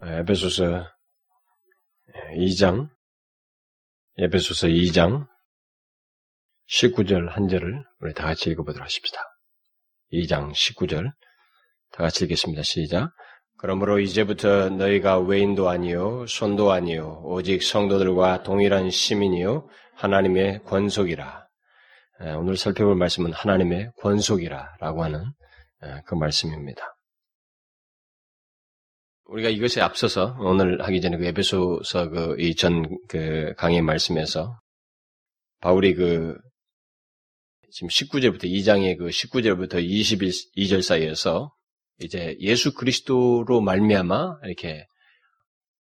에베소서 2장, 에베소서 2장 19절 한 절을 우리 다 같이 읽어보도록 하십시다. 2장 19절 다 같이 읽겠습니다. 시작. 그러므로 이제부터 너희가 외인도 아니요 손도 아니요 오직 성도들과 동일한 시민이요 하나님의 권속이라. 오늘 살펴볼 말씀은 하나님의 권속이라라고 하는 그 말씀입니다. 우리가 이것에 앞서서 오늘 하기 전에 그 에베소서 그 이전 그 강의 말씀에서 바울이 그 지금 19절부터 2장의 그 19절부터 22절 사이에서 이제 예수 그리스도로 말미암아 이렇게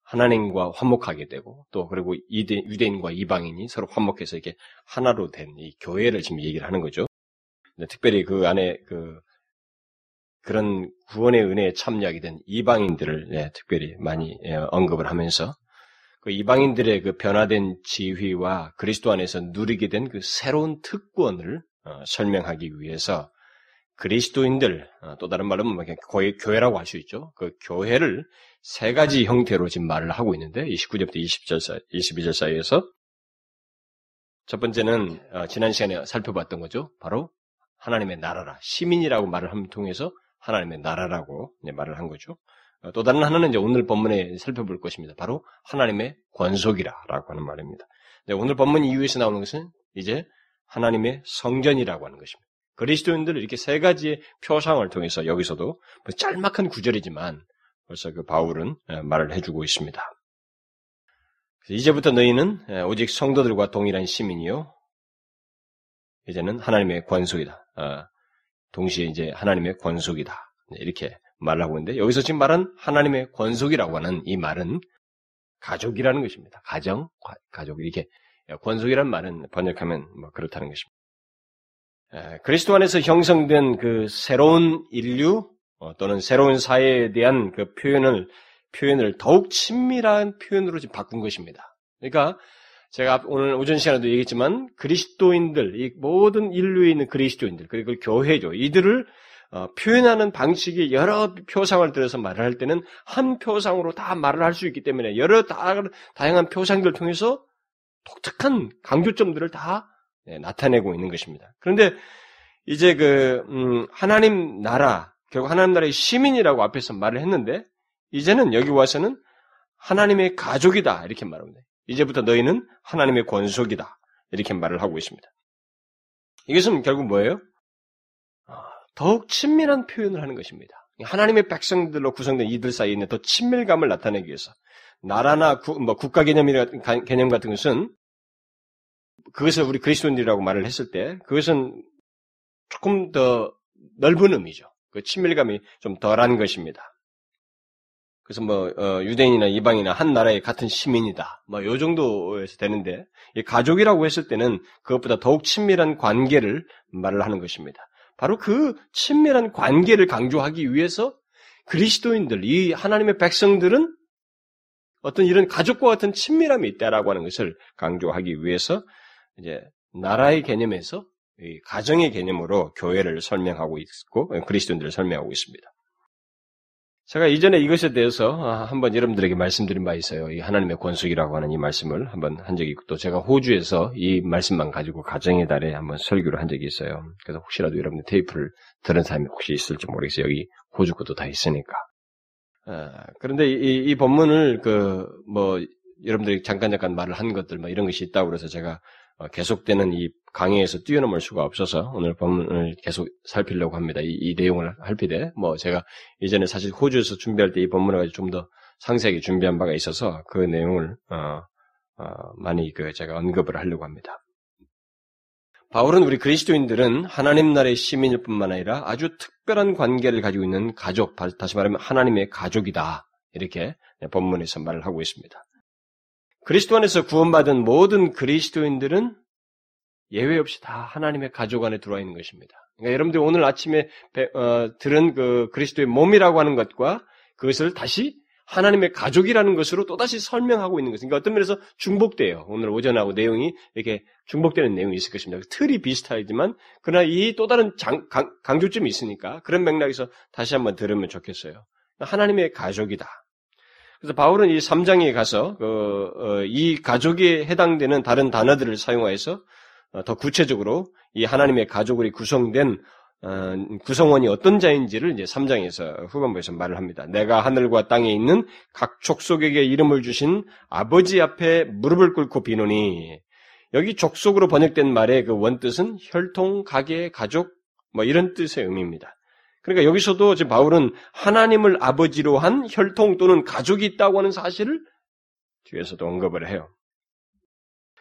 하나님과 화목하게 되고 또 그리고 유대인과 이방인이 서로 화목해서 이렇게 하나로 된 이 교회를 지금 얘기를 하는 거죠. 특별히 그 안에 그 그런 구원의 은혜에 참여하게 된 이방인들을 예, 특별히 많이 예, 언급을 하면서 그 이방인들의 그 변화된 지위와 그리스도 안에서 누리게 된 그 새로운 특권을 어, 설명하기 위해서 그리스도인들 어, 또 다른 말로 뭐 거의 교회라고 할 수 있죠. 그 교회를 세 가지 형태로 지금 말을 하고 있는데 29절부터 20절 사이, 22절 사이에서 첫 번째는 어, 지난 시간에 살펴봤던 거죠. 바로 하나님의 나라라 시민이라고 말을 함 통해서 하나님의 나라라고 말을 한 거죠. 어, 또 다른 하나는 이제 오늘 본문에 살펴볼 것입니다. 바로 하나님의 권속이라라고 하는 말입니다. 네, 오늘 본문 이후에서 나오는 것은 이제 하나님의 성전이라고 하는 것입니다. 그리스도인들을 이렇게 세 가지의 표상을 통해서 여기서도 뭐 짤막한 구절이지만 벌써 그 바울은 어, 말을 해주고 있습니다. 이제부터 너희는 어, 오직 성도들과 동일한 시민이요. 이제는 하나님의 권속이다. 동시에 이제 하나님의 권속이다. 네, 이렇게 말을 하고 있는데 여기서 지금 말한 하나님의 권속이라고 하는 이 말은 가족이라는 것입니다. 가정, 가족 이렇게 권속이란 말은 번역하면 뭐 그렇다는 것입니다. 그리스도 안에서 형성된 그 새로운 인류 어, 또는 새로운 사회에 대한 그 표현을 표현을 더욱 친밀한 표현으로 지금 바꾼 것입니다. 그러니까 제가 오늘 오전 시간에도 얘기했지만 그리스도인들, 이 모든 인류에 있는 그리스도인들, 그리고 교회죠. 이들을 어, 표현하는 방식이 여러 표상을 들어서 말을 할 때는 한 표상으로 다 말을 할 수 있기 때문에 여러 다, 다양한 표상들을 통해서 독특한 강조점들을 다 네, 나타내고 있는 것입니다. 그런데 이제 그 음, 하나님 나라 결국 하나님 나라의 시민이라고 앞에서 말을 했는데 이제는 여기 와서는 하나님의 가족이다 이렇게 말합니다. 이제부터 너희는 하나님의 권속이다. 이렇게 말을 하고 있습니다. 이것은 결국 뭐예요? 아, 더욱 친밀한 표현을 하는 것입니다. 하나님의 백성들로 구성된 이들 사이에 있는 더 친밀감을 나타내기 위해서 나라나 구, 뭐 국가 개념이나 개념 같은 것은 그것을 우리 그리스도인이라고 말을 했을 때 그것은 조금 더 넓은 의미죠. 그 친밀감이 좀 덜한 것입니다. 그래서 뭐 어, 유대인이나 이방이나 한 나라의 같은 시민이다. 뭐 요 정도에서 되는데 가족이라고 했을 때는 그것보다 더욱 친밀한 관계를 말을 하는 것입니다. 바로 그 친밀한 관계를 강조하기 위해서 그리스도인들, 이 하나님의 백성들은 어떤 이런 가족과 같은 친밀함이 있다라고 하는 것을 강조하기 위해서 이제 나라의 개념에서 가정의 개념으로 교회를 설명하고 있고 그리스도인들을 설명하고 있습니다. 제가 이전에 이것에 대해서 아, 한번 여러분들에게 말씀드린 바 있어요. 이 하나님의 권속이라고 하는 이 말씀을 한번 한 적이 있고 또 제가 호주에서 이 말씀만 가지고 가정의 달에 한번 설교를 한 적이 있어요. 그래서 혹시라도 여러분들 테이프를 들은 사람이 혹시 있을지 모르겠어요. 여기 호주 것도 다 있으니까. 아, 그런데 이, 이 본문을 그 뭐 여러분들이 잠깐 잠깐 말을 한 것들 뭐 이런 것이 있다고 그래서 제가 어, 계속되는 이 강의에서 뛰어넘을 수가 없어서 오늘 본문을 계속 살피려고 합니다. 이, 이 내용을 할피되 뭐 제가 이전에 사실 호주에서 준비할 때 이 본문을 가지고 좀 더 상세하게 준비한 바가 있어서 그 내용을 어, 어, 많이 그 제가 언급을 하려고 합니다. 바울은 우리 그리스도인들은 하나님 나라의 시민일 뿐만 아니라 아주 특별한 관계를 가지고 있는 가족, 다시 말하면 하나님의 가족이다. 이렇게 본문에서 말을 하고 있습니다. 그리스도 안에서 구원받은 모든 그리스도인들은 예외 없이 다 하나님의 가족 안에 들어와 있는 것입니다. 그러니까 여러분들 오늘 아침에 어, 들은 그 그리스도의 몸이라고 하는 것과 그것을 다시 하나님의 가족이라는 것으로 또다시 설명하고 있는 것입니다. 그러니까 어떤 면에서 중복돼요. 오늘 오전하고 내용이 이렇게 중복되는 내용이 있을 것입니다. 틀이 비슷하지만 그러나 이 또 다른 장, 강, 강조점이 있으니까 그런 맥락에서 다시 한번 들으면 좋겠어요. 하나님의 가족이다. 그래서 바울은 이 3장에 가서 그, 어, 이 가족에 해당되는 다른 단어들을 사용하여서 어, 더 구체적으로 이 하나님의 가족으로 구성된 어, 구성원이 어떤 자인지를 이제 3장에서 후반부에서 말을 합니다. 내가 하늘과 땅에 있는 각 족속에게 이름을 주신 아버지 앞에 무릎을 꿇고 비노니 여기 족속으로 번역된 말의 그 원뜻은 혈통, 가계, 가족 뭐 이런 뜻의 의미입니다. 그러니까 여기서도 지금 바울은 하나님을 아버지로 한 혈통 또는 가족이 있다고 하는 사실을 뒤에서도 언급을 해요.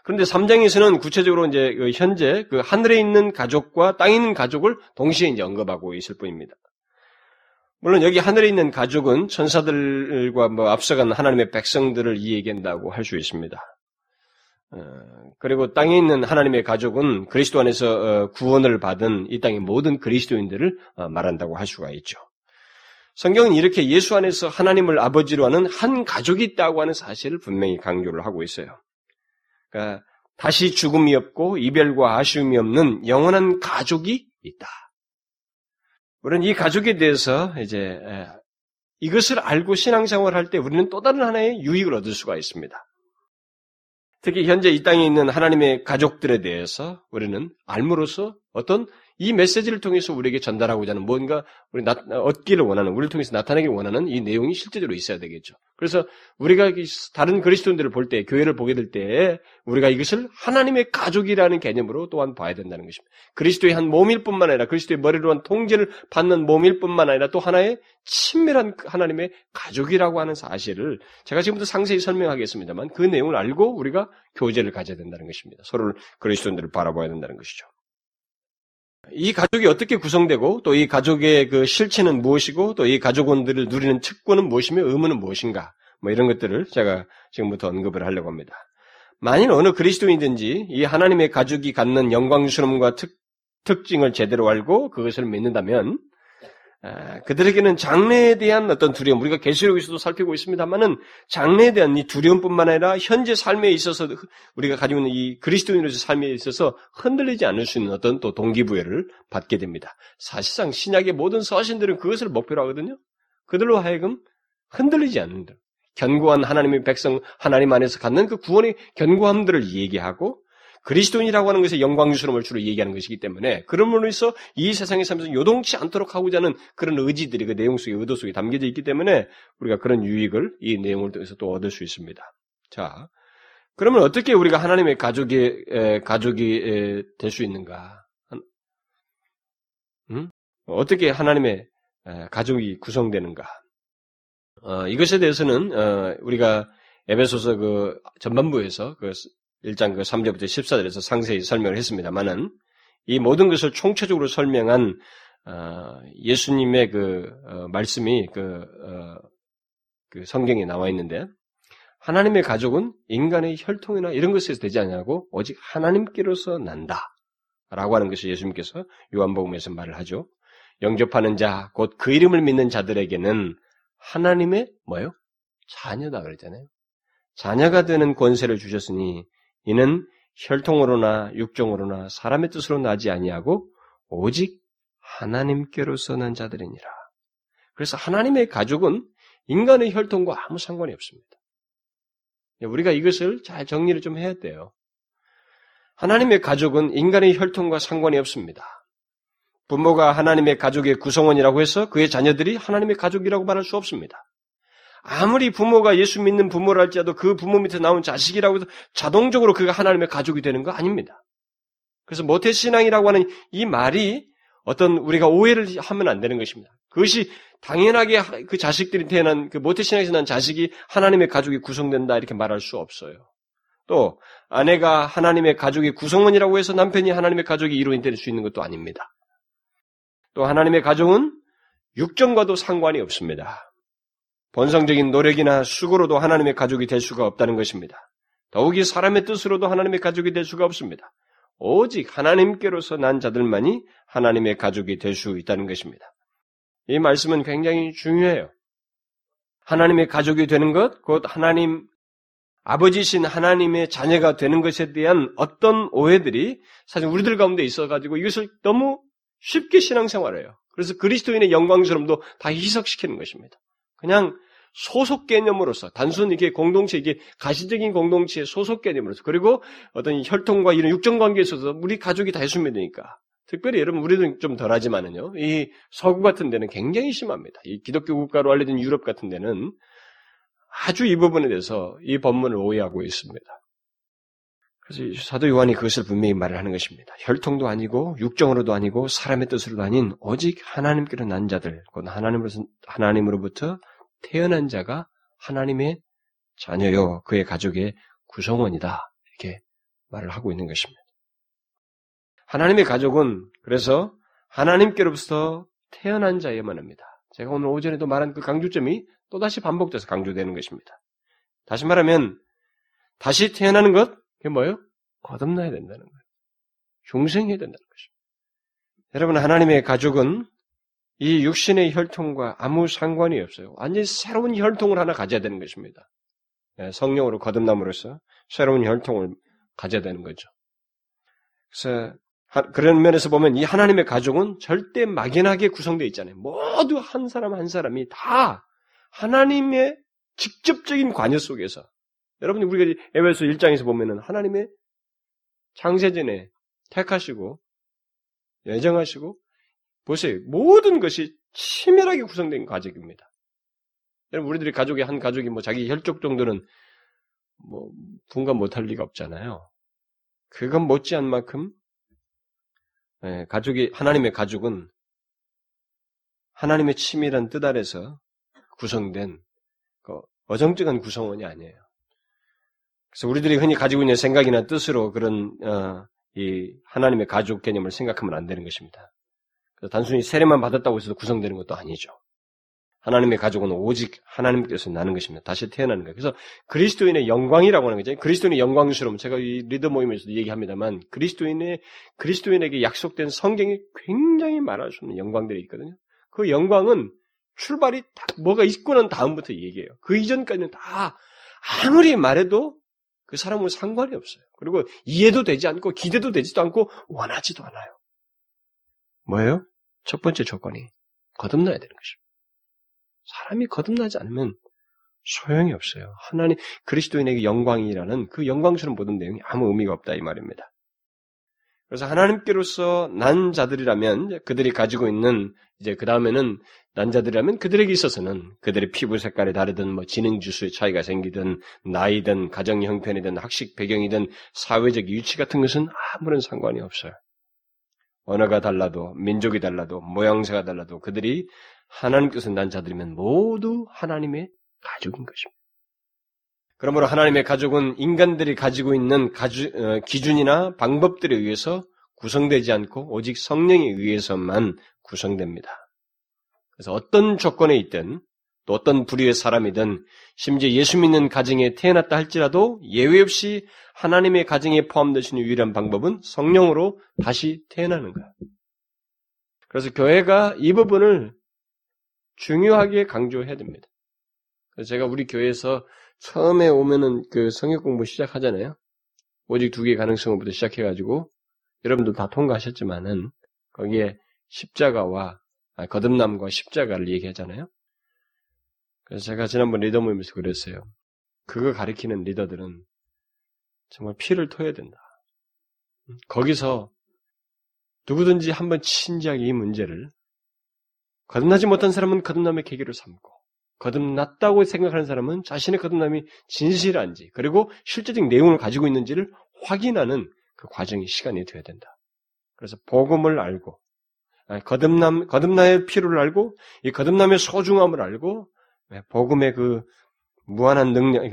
그런데 3장에서는 구체적으로 이제 그 현재 그 하늘에 있는 가족과 땅에 있는 가족을 동시에 이제 언급하고 있을 뿐입니다. 물론 여기 하늘에 있는 가족은 천사들과 뭐 앞서간 하나님의 백성들을 이야기한다고 할 수 있습니다. 어, 그리고 땅에 있는 하나님의 가족은 그리스도 안에서 어, 구원을 받은 이 땅의 모든 그리스도인들을 어, 말한다고 할 수가 있죠. 성경은 이렇게 예수 안에서 하나님을 아버지로 하는 한 가족이 있다고 하는 사실을 분명히 강조를 하고 있어요. 그러니까 다시 죽음이 없고 이별과 아쉬움이 없는 영원한 가족이 있다. 우리는 이 가족에 대해서 이제 이것을 알고 신앙생활을 할 때 우리는 또 다른 하나의 유익을 얻을 수가 있습니다. 특히 현재 이 땅에 있는 하나님의 가족들에 대해서 우리는 알므로써 어떤 이 메시지를 통해서 우리에게 전달하고자 하는 뭔가 우리 나, 얻기를 원하는, 우리를 통해서 나타나기를 원하는 이 내용이 실제적으로 있어야 되겠죠. 그래서 우리가 다른 그리스도인들을 볼 때, 교회를 보게 될 때, 우리가 이것을 하나님의 가족이라는 개념으로 또한 봐야 된다는 것입니다. 그리스도의 한 몸일 뿐만 아니라 그리스도의 머리로 한 통제를 받는 몸일 뿐만 아니라 또 하나의 친밀한 하나님의 가족이라고 하는 사실을 제가 지금부터 상세히 설명하겠습니다만 그 내용을 알고 우리가 교제를 가져야 된다는 것입니다. 서로를 그리스도인들을 바라봐야 된다는 것이죠. 이 가족이 어떻게 구성되고 또 이 가족의 그 실체는 무엇이고 또 이 가족원들을 누리는 특권은 무엇이며 의무는 무엇인가 뭐 이런 것들을 제가 지금부터 언급을 하려고 합니다. 만일 어느 그리스도인든지 이 하나님의 가족이 갖는 영광스러움과 특, 특징을 제대로 알고 그것을 믿는다면 아, 그들에게는 장래에 대한 어떤 두려움, 우리가 계시록에서도 살피고 있습니다만은 장래에 대한 이 두려움뿐만 아니라 현재 삶에 있어서 우리가 가지고 있는 이 그리스도인으로서 삶에 있어서 흔들리지 않을 수 있는 어떤 또 동기부여를 받게 됩니다. 사실상 신약의 모든 서신들은 그것을 목표로 하거든요. 그들로 하여금 흔들리지 않는 다 견고한 하나님의 백성 하나님 안에서 갖는 그 구원의 견고함들을 얘기하고 그리스도인이라고 하는 것에 영광스러움을 주로 얘기하는 것이기 때문에 인해서 이 세상의 삶에서 요동치 않도록 하고자 하는 그런 의지들이 그 내용 속에 의도 속에 담겨져 있기 때문에 우리가 그런 유익을 이 내용을 통해서 또 얻을 수 있습니다. 자, 그러면 어떻게 우리가 하나님의 가족이 에, 가족이 될 수 있는가? 음? 어떻게 하나님의 에, 가족이 구성되는가? 어, 이것에 대해서는 어, 우리가 에베소서 그 전반부에서 그 1장 그 3절부터 14절에서 상세히 설명을 했습니다만은 이 모든 것을 총체적으로 설명한 어, 예수님의 그 어, 말씀이 그, 어, 그 성경에 나와 있는데 하나님의 가족은 인간의 혈통이나 이런 것에서 되지 않냐고 오직 하나님께로서 난다. 라고 하는 것을 예수님께서 요한복음에서 말을 하죠. 영접하는 자, 곧 그 이름을 믿는 자들에게는 하나님의 뭐요? 자녀다 그랬잖아요. 자녀가 되는 권세를 주셨으니 이는 혈통으로나 육종으로나 사람의 뜻으로 나지 아니하고 오직 하나님께로서 난 자들이니라. 그래서 하나님의 가족은 인간의 혈통과 아무 상관이 없습니다. 우리가 이것을 잘 정리를 좀 해야 돼요. 하나님의 가족은 인간의 혈통과 상관이 없습니다. 부모가 하나님의 가족의 구성원이라고 해서 그의 자녀들이 하나님의 가족이라고 말할 수 없습니다. 아무리 부모가 예수 믿는 부모를 할지라도 그 부모 밑에 나온 자식이라고 해서 자동적으로 그가 하나님의 가족이 되는 거 아닙니다. 그래서 모태신앙이라고 하는 이 말이 어떤 우리가 오해를 하면 안 되는 것입니다. 그것이 당연하게 그 자식들이 태어난 그 모태신앙에서 난 자식이 하나님의 가족이 구성된다 이렇게 말할 수 없어요. 또 아내가 하나님의 가족의 구성원이라고 해서 남편이 하나님의 가족이 이루어이 될 수 있는 것도 아닙니다. 또 하나님의 가족은 육정과도 상관이 없습니다. 본성적인 노력이나 수고로도 하나님의 가족이 될 수가 없다는 것입니다. 더욱이 사람의 뜻으로도 하나님의 가족이 될 수가 없습니다. 오직 하나님께로서 난 자들만이 하나님의 가족이 될 수 있다는 것입니다. 이 말씀은 굉장히 중요해요. 하나님의 가족이 되는 것, 곧 하나님, 아버지신 하나님의 자녀가 되는 것에 대한 어떤 오해들이 사실 우리들 가운데 있어가지고 이것을 너무 쉽게 신앙생활해요. 그래서 그리스도인의 영광스러움도 다 희석시키는 것입니다. 그냥 소속 개념으로서 단순 이게 공동체 이게 가시적인 공동체의 소속 개념으로서 그리고 어떤 혈통과 이런 육정 관계에 있어서 우리 가족이 다 있으면 되니까 특별히 여러분 우리는 좀 덜하지만은요 이 서구 같은 데는 굉장히 심합니다. 이 기독교 국가로 알려진 유럽 같은 데는 아주 이 부분에 대해서 이 법문을 오해하고 있습니다. 그래서 사도 요한이 그것을 분명히 말을 하는 것입니다. 혈통도 아니고 육정으로도 아니고 사람의 뜻으로도 아닌 오직 하나님께로 난 자들, 곧 하나님으로서 하나님으로부터 태어난 자가 하나님의 자녀요 그의 가족의 구성원이다 이렇게 말을 하고 있는 것입니다. 하나님의 가족은 그래서 하나님께로부터 태어난 자에만 합니다. 제가 오늘 오전에도 말한 그 강조점이 또다시 반복돼서 강조되는 것입니다. 다시 말하면 다시 태어나는 것 그게 뭐예요? 거듭나야 된다는 거예요. 중생해야 된다는 것입니다. 여러분, 하나님의 가족은 이 육신의 혈통과 아무 상관이 없어요. 완전히 새로운 혈통을 하나 가져야 되는 것입니다. 예, 성령으로 거듭남으로써 새로운 혈통을 가져야 되는 거죠. 그래서 그런 면에서 보면 이 하나님의 가족은 절대 막연하게 구성되어 있잖아요. 모두 한 사람 한 사람이 다 하나님의 직접적인 관여 속에서 여러분이 우리가 에베소 1장에서 보면은 하나님의 창세전에 택하시고 예정하시고 보세요. 모든 것이 치밀하게 구성된 가족입니다. 여러분 우리들이 가족의 한 가족이 뭐 자기 혈족 정도는 뭐 분간 못할 리가 없잖아요. 그건 못지않은 만큼 예, 가족이 하나님의 가족은 하나님의 치밀한 뜻 아래서 구성된 그 어정쩡한 구성원이 아니에요. 그래서 우리들이 흔히 가지고 있는 생각이나 뜻으로 그런 어, 이 하나님의 가족 개념을 생각하면 안 되는 것입니다. 단순히 세례만 받았다고 해서 구성되는 것도 아니죠. 하나님의 가족은 오직 하나님께서 나는 것입니다. 다시 태어나는 거예요. 그래서 그리스도인의 영광이라고 하는 거죠. 그리스도인의 영광스러움. 제가 이 리더 모임에서도 얘기합니다만 그리스도인의 그리스도인에게 약속된 성경이 굉장히 말할 수 없는 영광들이 있거든요. 그 영광은 출발이 딱 뭐가 있고 난 다음부터 얘기해요. 그 이전까지는 다 아무리 말해도 그 사람은 상관이 없어요. 그리고 이해도 되지 않고 기대도 되지도 않고 원하지도 않아요. 뭐예요? 첫 번째 조건이 거듭나야 되는 것입니다. 사람이 거듭나지 않으면 소용이 없어요. 하나님 그리스도인에게 영광이라는 그 영광스러운 모든 내용이 아무 의미가 없다 이 말입니다. 그래서 하나님께로서 난 자들이라면 그들이 가지고 있는 이제 그 다음에는 난 자들이라면 그들에게 있어서는 그들의 피부 색깔이 다르든 뭐 지능 주수의 차이가 생기든 나이든 가정 형편이든 학식 배경이든 사회적 위치 같은 것은 아무런 상관이 없어요. 언어가 달라도 민족이 달라도 모양새가 달라도 그들이 하나님께서 난 자들이면 모두 하나님의 가족인 것입니다. 그러므로 하나님의 가족은 인간들이 가지고 있는 가주, 어, 기준이나 방법들에 의해서 구성되지 않고 오직 성령에 의해서만 구성됩니다. 그래서 어떤 조건에 있든 또 어떤 부류의 사람이든 심지어 예수 믿는 가정에 태어났다 할지라도 예외 없이 하나님의 가정에 포함되시는 유일한 방법은 성령으로 다시 태어나는 거야. 그래서 교회가 이 부분을 중요하게 강조해야 됩니다. 그래서 제가 우리 교회에서 처음에 오면은 그 성역 공부 시작하잖아요. 오직 두 개의 가능성부터 시작해가지고 여러분들 다 통과하셨지만은 거기에 십자가와 아, 거듭남과 십자가를 얘기하잖아요. 그래서 제가 지난번 리더 모임에서 그랬어요. 그거 가리키는 리더들은 정말 피를 토해야 된다. 거기서 누구든지 한번 진지하게 이 문제를 거듭나지 못한 사람은 거듭남의 계기를 삼고 거듭났다고 생각하는 사람은 자신의 거듭남이 진실한지 그리고 실제적 내용을 가지고 있는지를 확인하는 그 과정이 시간이 되어야 된다. 그래서 복음을 알고 거듭남 거듭나의 필요를 알고 이 거듭남의 소중함을 알고 네, 복음의 그 무한한 능력,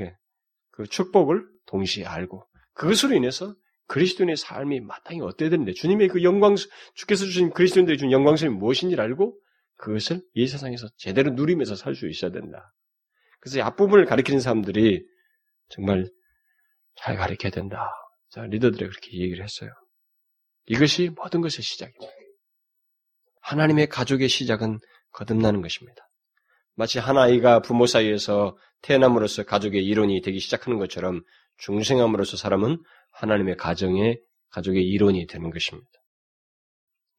그 축복을 동시에 알고 그것으로 인해서 그리스도인의 삶이 마땅히 어때야 되는데 주님의 그 영광 주께서 주신 그리스도인들이 준 영광스러움이 무엇인지를 알고 그것을 이 세상에서 제대로 누리면서 살 수 있어야 된다. 그래서 이 앞부분을 가리키는 사람들이 정말 잘 가리켜야 된다. 자, 리더들이 그렇게 얘기를 했어요. 이것이 모든 것의 시작입니다. 하나님의 가족의 시작은 거듭나는 것입니다. 마치 한 아이가 부모 사이에서 태어남으로써 가족의 이론이 되기 시작하는 것처럼 중생함으로써 사람은 하나님의 가정의 가족의 이론이 되는 것입니다.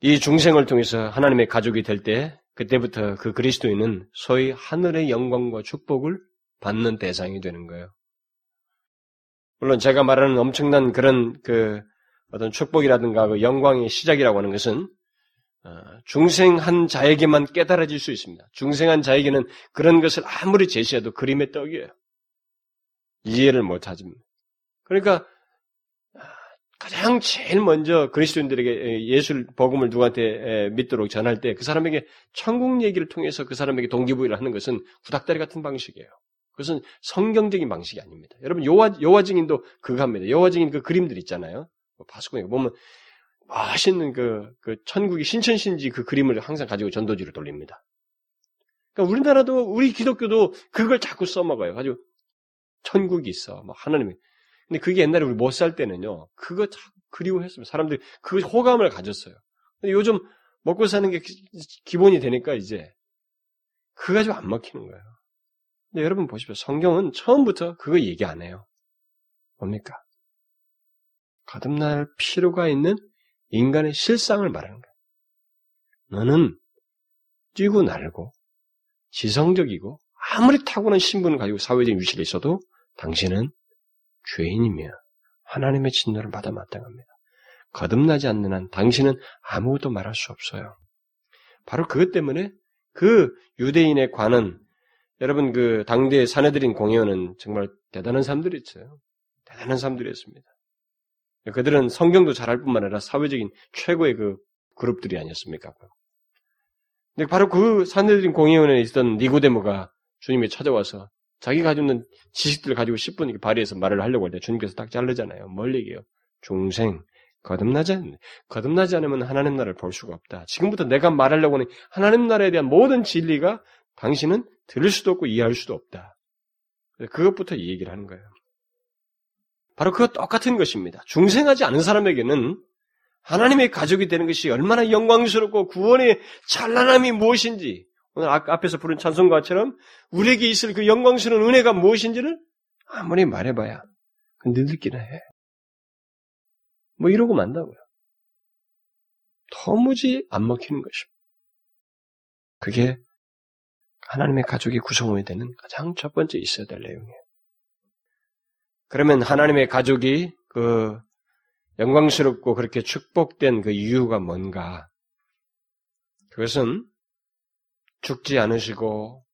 이 중생을 통해서 하나님의 가족이 될 때 그때부터 그 그리스도인은 소위 하늘의 영광과 축복을 받는 대상이 되는 거예요. 물론 제가 말하는 엄청난 그런 그 어떤 축복이라든가 그 영광의 시작이라고 하는 것은 어, 중생한 자에게만 깨달아질 수 있습니다. 중생한 자에게는 그런 것을 아무리 제시해도 그림의 떡이에요. 이해를 못하지. 그러니까 가장 제일 먼저 그리스도인들에게 예술 복음을 누구한테 믿도록 전할 때 그 사람에게 천국 얘기를 통해서 그 사람에게 동기부여를 하는 것은 구닥다리 같은 방식이에요. 그것은 성경적인 방식이 아닙니다. 여러분 여호와 여호와 증인도 그거 합니다. 여호와 증인 그 그림들 있잖아요. 뭐 파수꾼에 보면 멋있는 그, 그 천국이 신천신지 그 그림을 항상 가지고 전도지를 돌립니다. 그러니까 우리나라도 우리 기독교도 그걸 자꾸 써먹어요. 가지고 천국이 있어. 막 하나님이 근데 그게 옛날에 우리 못 살 때는요, 그거 참 그리워했습니다. 사람들이 그 호감을 가졌어요. 근데 요즘 먹고 사는 게 기본이 되니까 이제 그거 가지고 안 먹히는 거예요. 근데 여러분 보십시오. 성경은 처음부터 그거 얘기 안 해요. 뭡니까? 거듭날 필요가 있는 인간의 실상을 말하는 거예요. 너는 뛰고 날고 지성적이고 아무리 타고난 신분을 가지고 사회적 위치에 있어도 당신은 죄인이며 하나님의 진노를 받아 마땅합니다. 거듭나지 않는 한 당신은 아무것도 말할 수 없어요. 바로 그것 때문에 그 유대인의 관은 여러분 그 당대 사내들인 공회원은 정말 대단한 사람들이었어요. 대단한 사람들이었습니다. 그들은 성경도 잘할 뿐만 아니라 사회적인 최고의 그 그룹들이 아니었습니까? 근데 바로 그 사내들인 공회원에 있던 니고데모가 주님이 찾아와서 자기 가지고 있는 지식들을 가지고 10분 발휘해서 말을 하려고 할 때 주님께서 딱 자르잖아요. 뭘 얘기해요? 중생, 거듭나지 않, 거듭나지 않으면 하나님 나라를 볼 수가 없다. 지금부터 내가 말하려고 하는 하나님 나라에 대한 모든 진리가 당신은 들을 수도 없고 이해할 수도 없다. 그것부터 이 얘기를 하는 거예요. 바로 그거 똑같은 것입니다. 중생하지 않은 사람에게는 하나님의 가족이 되는 것이 얼마나 영광스럽고 구원의 찬란함이 무엇인지 오늘 앞에서 부른 찬송가처럼 우리에게 있을 그 영광스러운 은혜가 무엇인지를 아무리 말해봐야 늦기나 해. 뭐 이러고 만다고요. 도무지 안 먹히는 것입니다. 그게 하나님의 가족이 구성원이 되는 가장 첫 번째 있어야 될 내용이에요. 그러면 하나님의 가족이 그 영광스럽고 그렇게 축복된 그 이유가 뭔가? 그것은 죽지 않으시고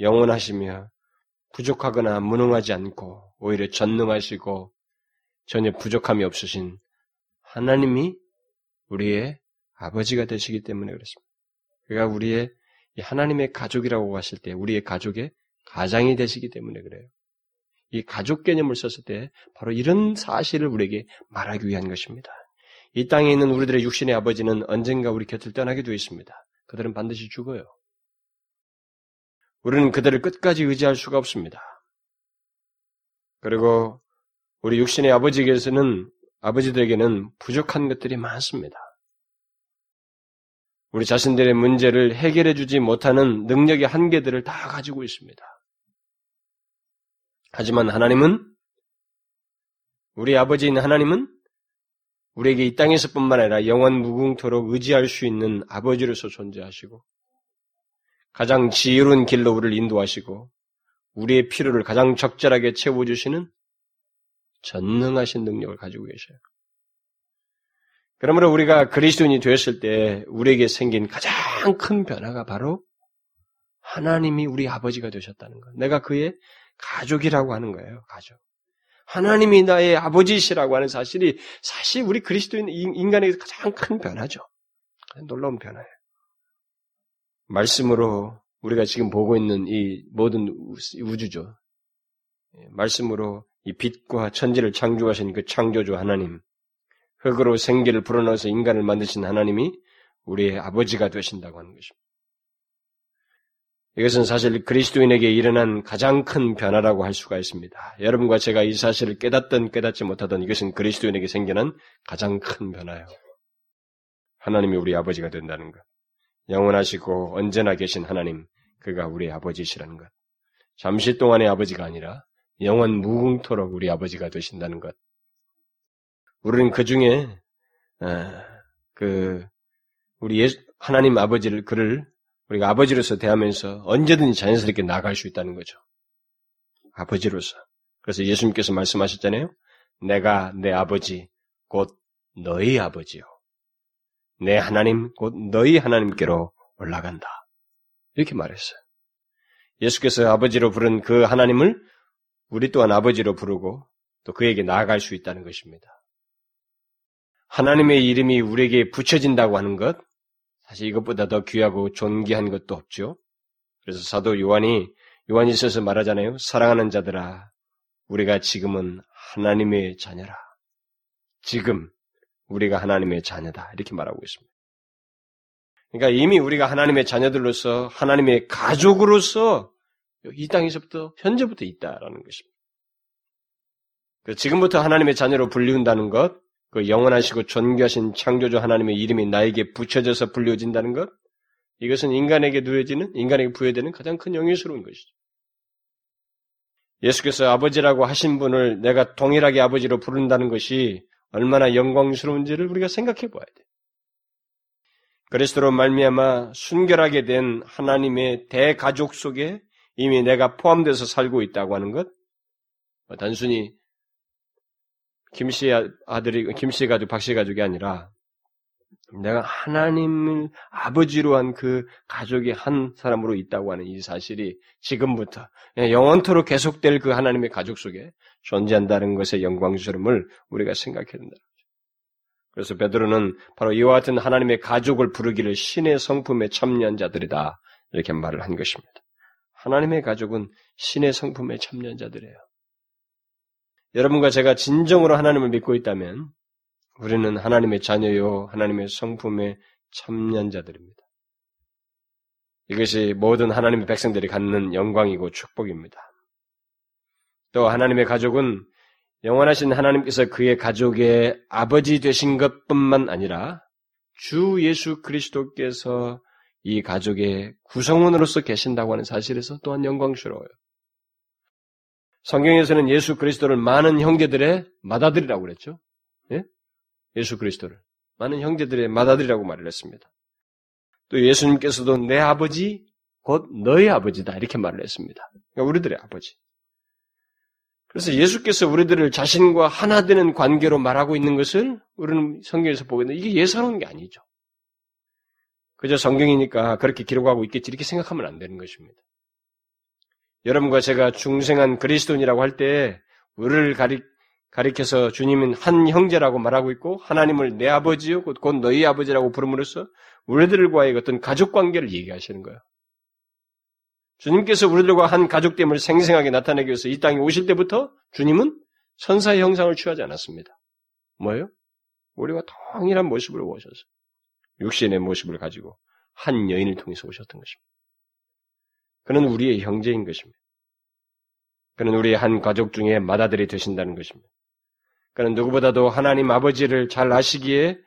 영원하시며 부족하거나 무능하지 않고 오히려 전능하시고 전혀 부족함이 없으신 하나님이 우리의 아버지가 되시기 때문에 그렇습니다. 그가 우리의 하나님의 가족이라고 하실 때 우리의 가족의 가장이 되시기 때문에 그래요. 이 가족 개념을 썼을 때 바로 이런 사실을 우리에게 말하기 위한 것입니다. 이 땅에 있는 우리들의 육신의 아버지는 언젠가 우리 곁을 떠나게 되어 있습니다. 그들은 반드시 죽어요. 우리는 그들을 끝까지 의지할 수가 없습니다. 그리고 우리 육신의 아버지에게서는 아버지들에게는 부족한 것들이 많습니다. 우리 자신들의 문제를 해결해 주지 못하는 능력의 한계들을 다 가지고 있습니다. 하지만 하나님은 우리 아버지인 하나님은 우리에게 이 땅에서뿐만 아니라 영원 무궁토록 의지할 수 있는 아버지로서 존재하시고 가장 지혜로운 길로 우리를 인도하시고 우리의 필요를 가장 적절하게 채워주시는 전능하신 능력을 가지고 계셔요. 그러므로 우리가 그리스도인이 되었을 때 우리에게 생긴 가장 큰 변화가 바로 하나님이 우리 아버지가 되셨다는 것. 내가 그의 가족이라고 하는 거예요. 가족. 하나님이 나의 아버지시라고 하는 사실이 사실 우리 그리스도인 인간에게 가장 큰 변화죠. 놀라운 변화예요. 말씀으로 우리가 지금 보고 있는 이 모든 우주죠. 예, 말씀으로 이 빛과 천지를 창조하신 그 창조주 하나님, 흙으로 생기를 불어넣어서 인간을 만드신 하나님이 우리의 아버지가 되신다고 하는 것입니다. 이것은 사실 그리스도인에게 일어난 가장 큰 변화라고 할 수가 있습니다. 여러분과 제가 이 사실을 깨닫든 깨닫지 못하든 이것은 그리스도인에게 생기는 가장 큰 변화예요. 하나님이 우리 아버지가 된다는 것. 영원하시고 언제나 계신 하나님, 그가 우리 아버지시라는 것. 잠시 동안의 아버지가 아니라 영원 무궁토록 우리 아버지가 되신다는 것. 우리는 그 중에 그 우리 하나님 아버지를 그를 우리가 아버지로서 대하면서 언제든지 자연스럽게 나갈 수 있다는 거죠. 아버지로서. 그래서 예수님께서 말씀하셨잖아요. 내가 내 아버지, 곧 너희 아버지요. 내 하나님, 곧 너희 하나님께로 올라간다. 이렇게 말했어요. 예수께서 아버지로 부른 그 하나님을 우리 또한 아버지로 부르고 또 그에게 나아갈 수 있다는 것입니다. 하나님의 이름이 우리에게 붙여진다고 하는 것, 사실 이것보다 더 귀하고 존귀한 것도 없죠. 그래서 사도 요한이 요한이 있어서 말하잖아요. 사랑하는 자들아, 우리가 지금은 하나님의 자녀라. 지금 우리가 하나님의 자녀다. 이렇게 말하고 있습니다. 그러니까 이미 우리가 하나님의 자녀들로서 하나님의 가족으로서 이 땅에서부터 현재부터 있다라는 것입니다. 지금부터 하나님의 자녀로 불리운다는 것, 그 영원하시고 존귀하신 창조주 하나님의 이름이 나에게 붙여져서 불려진다는 것, 이것은 인간에게 누려지는, 인간에게 부여되는 가장 큰 영예스러운 것이죠. 예수께서 아버지라고 하신 분을 내가 동일하게 아버지로 부른다는 것이 얼마나 영광스러운지를 우리가 생각해 봐야 돼. 그리스도로 말미암아 순결하게 된 하나님의 대가족 속에 이미 내가 포함돼서 살고 있다고 하는 것, 뭐 단순히 김씨 아들이 김씨 가족, 박씨 가족이 아니라 내가 하나님을 아버지로 한 그 가족의 한 사람으로 있다고 하는 이 사실이 지금부터 영원토록 계속될 그 하나님의 가족 속에 존재한다는 것의 영광스러움을 우리가 생각해야 된다. 그래서 베드로는 바로 이와 같은 하나님의 가족을 부르기를 신의 성품에 참여한 자들이다 이렇게 말을 한 것입니다. 하나님의 가족은 신의 성품에 참여한 자들이에요. 여러분과 제가 진정으로 하나님을 믿고 있다면 우리는 하나님의 자녀요, 하나님의 성품에 참여한 자들입니다. 이것이 모든 하나님의 백성들이 갖는 영광이고 축복입니다. 또 하나님의 가족은 영원하신 하나님께서 그의 가족의 아버지 되신 것뿐만 아니라 주 예수 그리스도께서 이 가족의 구성원으로서 계신다고 하는 사실에서 또한 영광스러워요. 성경에서는 예수 그리스도를 많은 형제들의 맏아들이라고 그랬죠. 예? 예수 그리스도를 많은 형제들의 맏아들이라고 말을 했습니다. 또 예수님께서도 내 아버지 곧 너의 아버지다 이렇게 말을 했습니다. 그러니까 우리들의 아버지. 그래서 예수께서 우리들을 자신과 하나 되는 관계로 말하고 있는 것을 우리는 성경에서 보게 되는데 이게 예사로운 게 아니죠. 그저 성경이니까 그렇게 기록하고 있겠지 이렇게 생각하면 안 되는 것입니다. 여러분과 제가 중생한 그리스도인이라고 할 때 우리를 가리, 가리켜서 주님은 한 형제라고 말하고 있고 하나님을 내 아버지요 곧 너희 아버지라고 부름으로써 우리들과의 어떤 가족 관계를 얘기하시는 거예요. 주님께서 우리들과 한 가족됨을 생생하게 나타내기 위해서 이 땅에 오실 때부터 주님은 선사의 형상을 취하지 않았습니다. 뭐예요? 우리와 동일한 모습으로 오셔서 육신의 모습을 가지고 한 여인을 통해서 오셨던 것입니다. 그는 우리의 형제인 것입니다. 그는 우리의 한 가족 중에 맏아들이 되신다는 것입니다. 그는 누구보다도 하나님 아버지를 잘 아시기에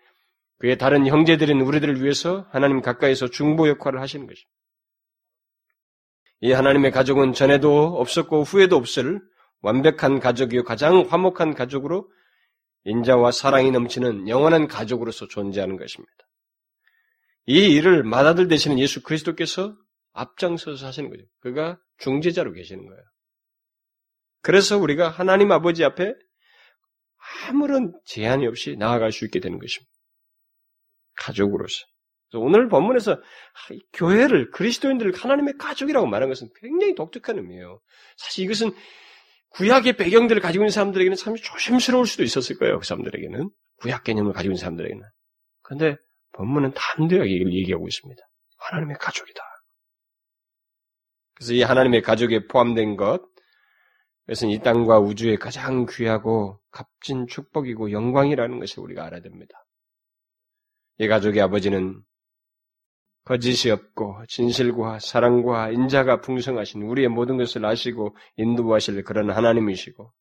그의 다른 형제들인 우리들을 위해서 하나님 가까이서 중보 역할을 하시는 것입니다. 이 하나님의 가족은 전에도 없었고 후에도 없을 완벽한 가족이요 가장 화목한 가족으로 인자와 사랑이 넘치는 영원한 가족으로서 존재하는 것입니다. 이 일을 맏아들 되시는 예수 그리스도께서 앞장서서 하시는 거죠. 그가 중재자로 계시는 거예요. 그래서 우리가 하나님 아버지 앞에 아무런 제한이 없이 나아갈 수 있게 되는 것입니다. 가족으로서. 오늘 본문에서 교회를 그리스도인들을 하나님의 가족이라고 말한 것은 굉장히 독특한 의미예요. 사실 이것은 구약의 배경들을 가지고 있는 사람들에게는 참 조심스러울 수도 있었을 거예요. 그 사람들에게는 구약 개념을 가지고 있는 사람들에게는. 그런데 본문은 담대하게 얘기하고 있습니다. 하나님의 가족이다. 그래서 이 하나님의 가족에 포함된 것, 그것은 이 땅과 우주의 가장 귀하고 값진 축복이고 영광이라는 것을 우리가 알아야 됩니다. 이 가족의 아버지는 거짓이 없고 진실과 사랑과 인자가 풍성하신 우리의 모든 것을 아시고 인도하실 그런 하나님이시고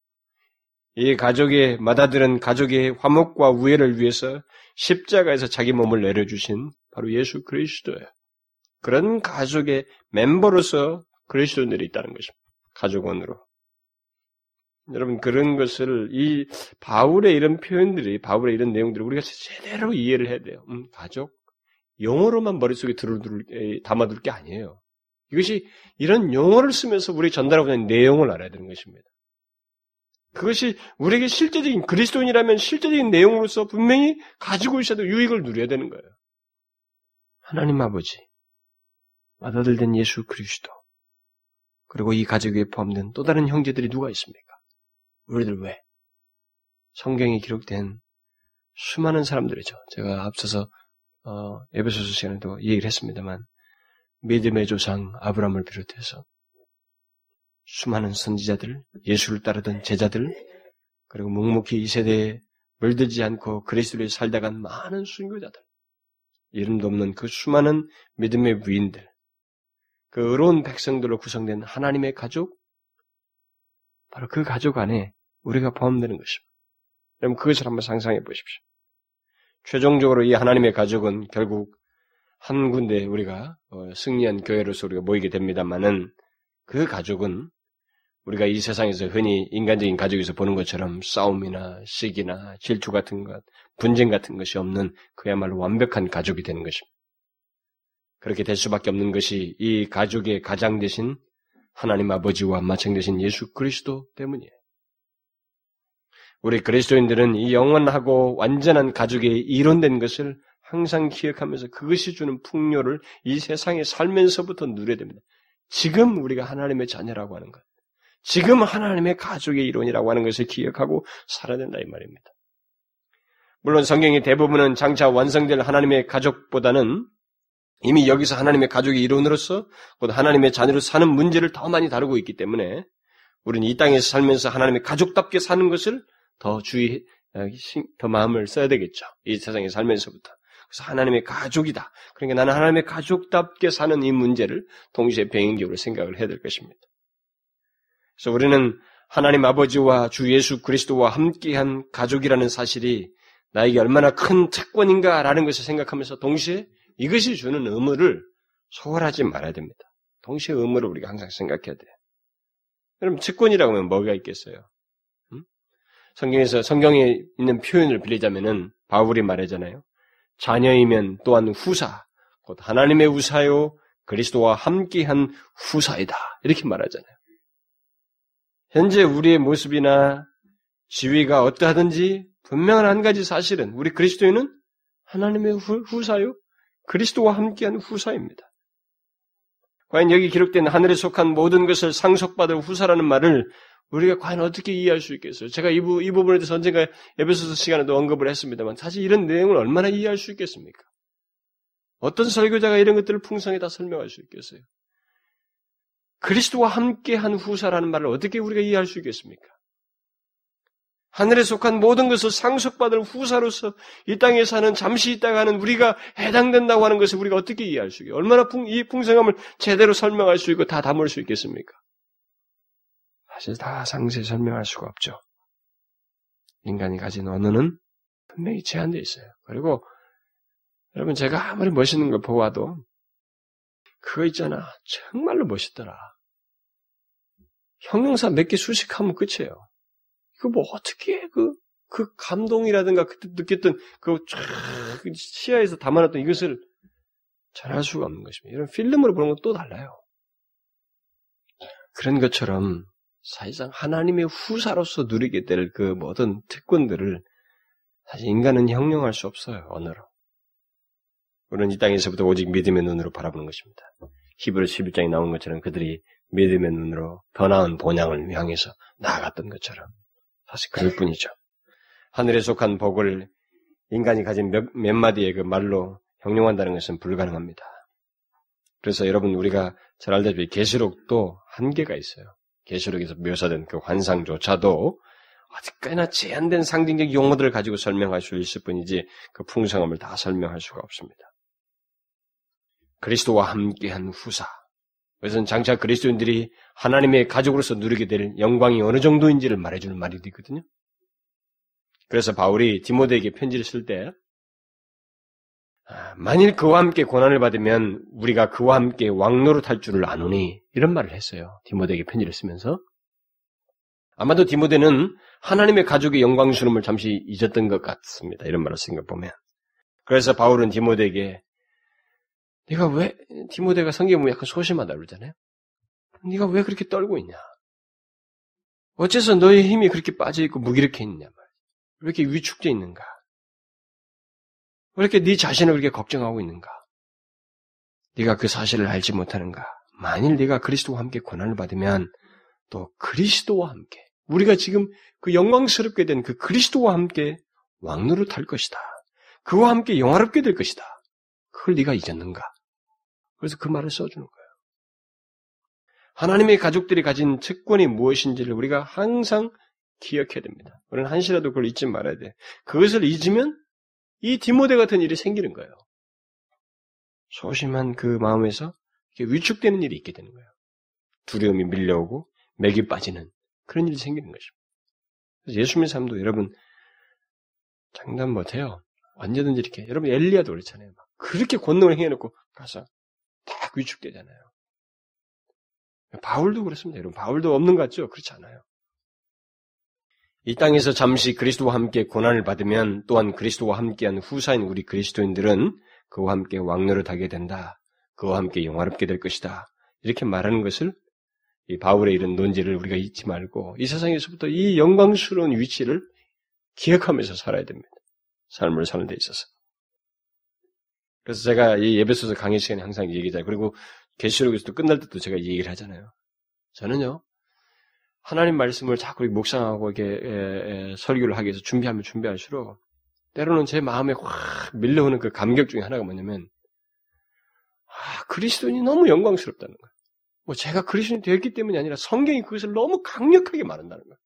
이 가족의 맏아들은 가족의 화목과 우애를 위해서 십자가에서 자기 몸을 내려주신 바로 예수 그리스도예요. 그런 가족의 멤버로서 그리스도인들이 있다는 것입니다. 가족원으로. 여러분 그런 것을 이 바울의 이런 표현들이 바울의 이런 내용들을 우리가 제대로 이해를 해야 돼요. 음, 가족 용어로만 머릿속에 들어둘, 담아둘 게 아니에요. 이것이 이런 용어를 쓰면서 우리 전달하고 있는 내용을 알아야 되는 것입니다. 그것이 우리에게 실제적인 그리스도인이라면 실제적인 내용으로서 분명히 가지고 있어도 유익을 누려야 되는 거예요. 하나님 아버지, 아들 된 예수 그리스도, 그리고 이 가족 위에 포함된 또 다른 형제들이 누가 있습니까? 우리들 왜? 성경에 기록된 수많은 사람들이죠. 제가 앞서서 어, 에베소서 시간에도 얘기를 했습니다만 믿음의 조상 아브라함을 비롯해서 수많은 선지자들, 예수를 따르던 제자들, 그리고 묵묵히 이 세대에 물들지 않고 그리스도에 살다간 많은 순교자들, 이름도 없는 그 수많은 믿음의 위인들, 그 의로운 백성들로 구성된 하나님의 가족, 바로 그 가족 안에 우리가 포함되는 것입니다. 여러분 그것을 한번 상상해 보십시오. 최종적으로 이 하나님의 가족은 결국 한 군데 우리가 어, 승리한 교회로서 우리가 모이게 됩니다만은 그 가족은 우리가 이 세상에서 흔히 인간적인 가족에서 보는 것처럼 싸움이나 시기나 질투 같은 것, 분쟁 같은 것이 없는 그야말로 완벽한 가족이 되는 것입니다. 그렇게 될 수밖에 없는 것이 이 가족의 가장 되신 하나님 아버지와 마찬가지신 예수 그리스도 때문이에요. 우리 그리스도인들은 이 영원하고 완전한 가족의 이론된 것을 항상 기억하면서 그것이 주는 풍요를 이 세상에 살면서부터 누려야 됩니다. 지금 우리가 하나님의 자녀라고 하는 것. 지금 하나님의 가족의 이론이라고 하는 것을 기억하고 살아야 된다 이 말입니다. 물론 성경의 대부분은 장차 완성될 하나님의 가족보다는 이미 여기서 하나님의 가족의 이론으로서 곧 하나님의 자녀로 사는 문제를 더 많이 다루고 있기 때문에 우리는 이 땅에서 살면서 하나님의 가족답게 사는 것을 더 주의, 더 마음을 써야 되겠죠. 이 세상에 살면서부터. 그래서 하나님의 가족이다. 그러니까 나는 하나님의 가족답게 사는 이 문제를 동시에 병행적으로 생각을 해야 될 것입니다. 그래서 우리는 하나님 아버지와 주 예수 그리스도와 함께한 가족이라는 사실이 나에게 얼마나 큰 특권인가라는 것을 생각하면서 동시에 이것이 주는 의무를 소홀하지 말아야 됩니다. 동시에 의무를 우리가 항상 생각해야 돼요. 여러분, 특권이라고 하면 뭐가 있겠어요? 음? 성경에서 성경에 있는 표현을 빌리자면은 바울이 말하잖아요. 자녀이면 또한 후사, 곧 하나님의 후사요, 그리스도와 함께한 후사이다. 이렇게 말하잖아요. 현재 우리의 모습이나 지위가 어떠하든지 분명한 한 가지 사실은 우리 그리스도인은 하나님의 후사요, 그리스도와 함께한 후사입니다. 과연 여기 기록된 하늘에 속한 모든 것을 상속받을 후사라는 말을 우리가 과연 어떻게 이해할 수 있겠어요? 제가 이, 부, 이 부분에 대해서 언젠가 에베소서 시간에도 언급을 했습니다만 사실 이런 내용을 얼마나 이해할 수 있겠습니까? 어떤 설교자가 이런 것들을 풍성히 다 설명할 수 있겠어요? 그리스도와 함께한 후사라는 말을 어떻게 우리가 이해할 수 있겠습니까? 하늘에 속한 모든 것을 상속받을 후사로서 이 땅에 사는 잠시 있다가 하는 우리가 해당된다고 하는 것을 우리가 어떻게 이해할 수 있겠어요? 얼마나 풍, 이 풍성함을 제대로 설명할 수 있고 다 담을 수 있겠습니까? 사실 다 상세히 설명할 수가 없죠. 인간이 가진 언어는 분명히 제한되어 있어요. 그리고 여러분 제가 아무리 멋있는 걸 보아도 그거 있잖아. 정말로 멋있더라. 형용사 몇 개 수식하면 끝이에요. 그 뭐 어떻게 그, 그 감동이라든가 그때 느꼈던 그쫙 시야에서 담아놨던 이것을 전할 수가 없는 것입니다. 이런 필름으로 보는 건 또 달라요. 그런 것처럼 사실상 하나님의 후사로서 누리게 될 그 모든 특권들을 사실 인간은 형용할 수 없어요, 언어로. 우리는 이 땅에서부터 오직 믿음의 눈으로 바라보는 것입니다. 히브리 11장에 나온 것처럼 그들이 믿음의 눈으로 더 나은 본향을 향해서 나아갔던 것처럼. 사실 그럴 뿐이죠. 하늘에 속한 복을 인간이 가진 몇, 몇 마디의 그 말로 형용한다는 것은 불가능합니다. 그래서 여러분 우리가 잘 알다시피 계시록도 한계가 있어요. 계시록에서 묘사된 그 환상조차도 꽤나 제한된 상징적 용어들을 가지고 설명할 수 있을 뿐이지 그 풍성함을 다 설명할 수가 없습니다. 그리스도와 함께한 후사. 그것은 장차 그리스도인들이 하나님의 가족으로서 누리게 될 영광이 어느 정도인지를 말해주는 말이 있거든요. 그래서 바울이 디모데에게 편지를 쓸 때, 아, 만일 그와 함께 고난을 받으면 우리가 그와 함께 왕노릇할 줄을 아노니 이런 말을 했어요. 디모데에게 편지를 쓰면서 아마도 디모데는 하나님의 가족의 영광스러움을 잠시 잊었던 것 같습니다. 이런 말을 생각보면 그래서 바울은 디모데에게 네가 왜 디모데가 성경 보면 약간 소심하다 그러잖아요. 네가 왜 그렇게 떨고 있냐? 어째서 너의 힘이 그렇게 빠져 있고 무기력해 있느냐 말. 왜 이렇게 위축돼 있는가? 왜 이렇게 네 자신을 그렇게 걱정하고 있는가? 네가 그 사실을 알지 못하는가? 만일 네가 그리스도와 함께 고난을 받으면 또 그리스도와 함께 우리가 지금 그 영광스럽게 된 그 그리스도와 함께 왕노를 탈 것이다. 그와 함께 영화롭게 될 것이다. 그걸 네가 잊었는가? 그래서 그 말을 써주는 거예요. 하나님의 가족들이 가진 특권이 무엇인지를 우리가 항상 기억해야 됩니다. 우리는 한시라도 그걸 잊지 말아야 돼. 그것을 잊으면 이 디모데 같은 일이 생기는 거예요. 소심한 그 마음에서 위축되는 일이 있게 되는 거예요. 두려움이 밀려오고 맥이 빠지는 그런 일이 생기는 것입니다. 그래서 예수 믿는 사람도 여러분 장담 못해요. 언제든지 이렇게 여러분 엘리야도 그렇잖아요. 그렇게 권능을 행해놓고 가서 딱 위축되잖아요. 바울도 그렇습니다. 여러분 바울도 없는 것 같죠? 그렇지 않아요. 이 땅에서 잠시 그리스도와 함께 고난을 받으면 또한 그리스도와 함께한 후사인 우리 그리스도인들은 그와 함께 왕노를 하게 된다. 그와 함께 영화롭게 될 것이다. 이렇게 말하는 것을 이 바울의 이런 논지를 우리가 잊지 말고 이 세상에서부터 이 영광스러운 위치를 기억하면서 살아야 됩니다. 삶을 사는 데 있어서. 그래서 제가 이 예배소서 강의 시간에 항상 얘기하잖아요. 그리고 계시록에서도 끝날 때도 제가 이 얘기를 하잖아요. 저는요, 하나님 말씀을 자꾸 묵상하고 이렇게 에, 에, 설교를 하기 위해서 준비하면 준비할수록 때로는 제 마음에 확 밀려오는 그 감격 중에 하나가 뭐냐면 아, 그리스도인이 너무 영광스럽다는 거예요. 뭐 제가 그리스도인이 되었기 때문이 아니라 성경이 그것을 너무 강력하게 말한다는 거예요.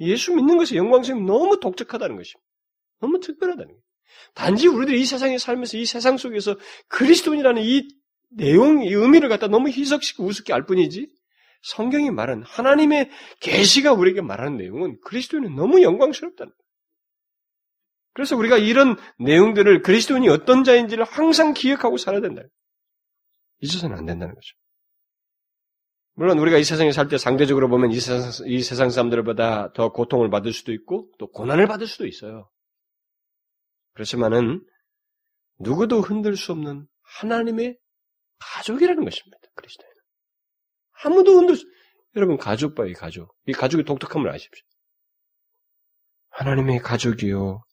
예수 믿는 것의 영광스러움이 너무 독특하다는 것입니다. 너무 특별하다는 거예요. 단지 우리들이 이 세상에 살면서 이 세상 속에서 그리스도인이라는 이 내용, 이 의미를 갖다 너무 희석시키고 우습게 알 뿐이지 성경이 말한 하나님의 계시가 우리에게 말하는 내용은 그리스도인은 너무 영광스럽다는 거예요. 그래서 우리가 이런 내용들을 그리스도인이 어떤 자인지를 항상 기억하고 살아야 된다. 잊어서는 안 된다는 거죠. 물론 우리가 이 세상에 살 때 상대적으로 보면 이 세상, 이 세상 사람들보다 더 고통을 받을 수도 있고 또 고난을 받을 수도 있어요. 그렇지만은 누구도 흔들 수 없는 하나님의 가족이라는 것입니다. 그리스도인은. 아무도 흔들 수, 여러분 가족 by 가족. 이 가족의 독특함을 아십시오. 하나님의 가족이요.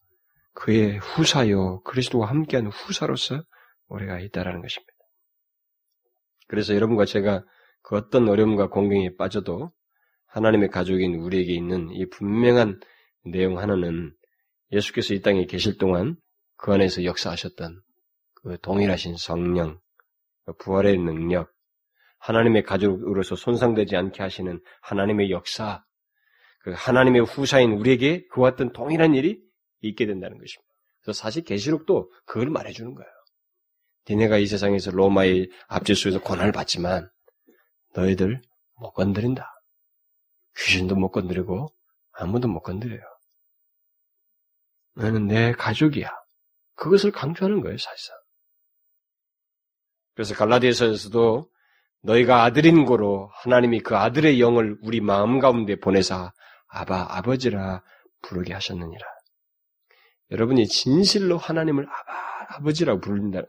그의 후사요. 그리스도와 함께하는 후사로서 우리가 있다라는 것입니다. 그래서 여러분과 제가 그 어떤 어려움과 곤경에 빠져도 하나님의 가족인 우리에게 있는 이 분명한 내용 하나는 예수께서 이 땅에 계실 동안 그 안에서 역사하셨던 그 동일하신 성령, 그 부활의 능력, 하나님의 가족으로서 손상되지 않게 하시는 하나님의 역사, 그 하나님의 후사인 우리에게 그와 같은 동일한 일이 있게 된다는 것입니다. 그래서 사실 계시록도 그걸 말해주는 거예요. 니네가 이 세상에서 로마의 압제수에서 고난을 받지만 너희들 못 건드린다. 귀신도 못 건드리고 아무도 못 건드려요. 너는 내 가족이야. 그것을 강조하는 거예요, 사실상. 그래서 갈라디아서에서도 너희가 아들인 고로 하나님이 그 아들의 영을 우리 마음 가운데 보내사 아바 아버지라 부르게 하셨느니라. 여러분이 진실로 하나님을 아바 아버지라고 부른다.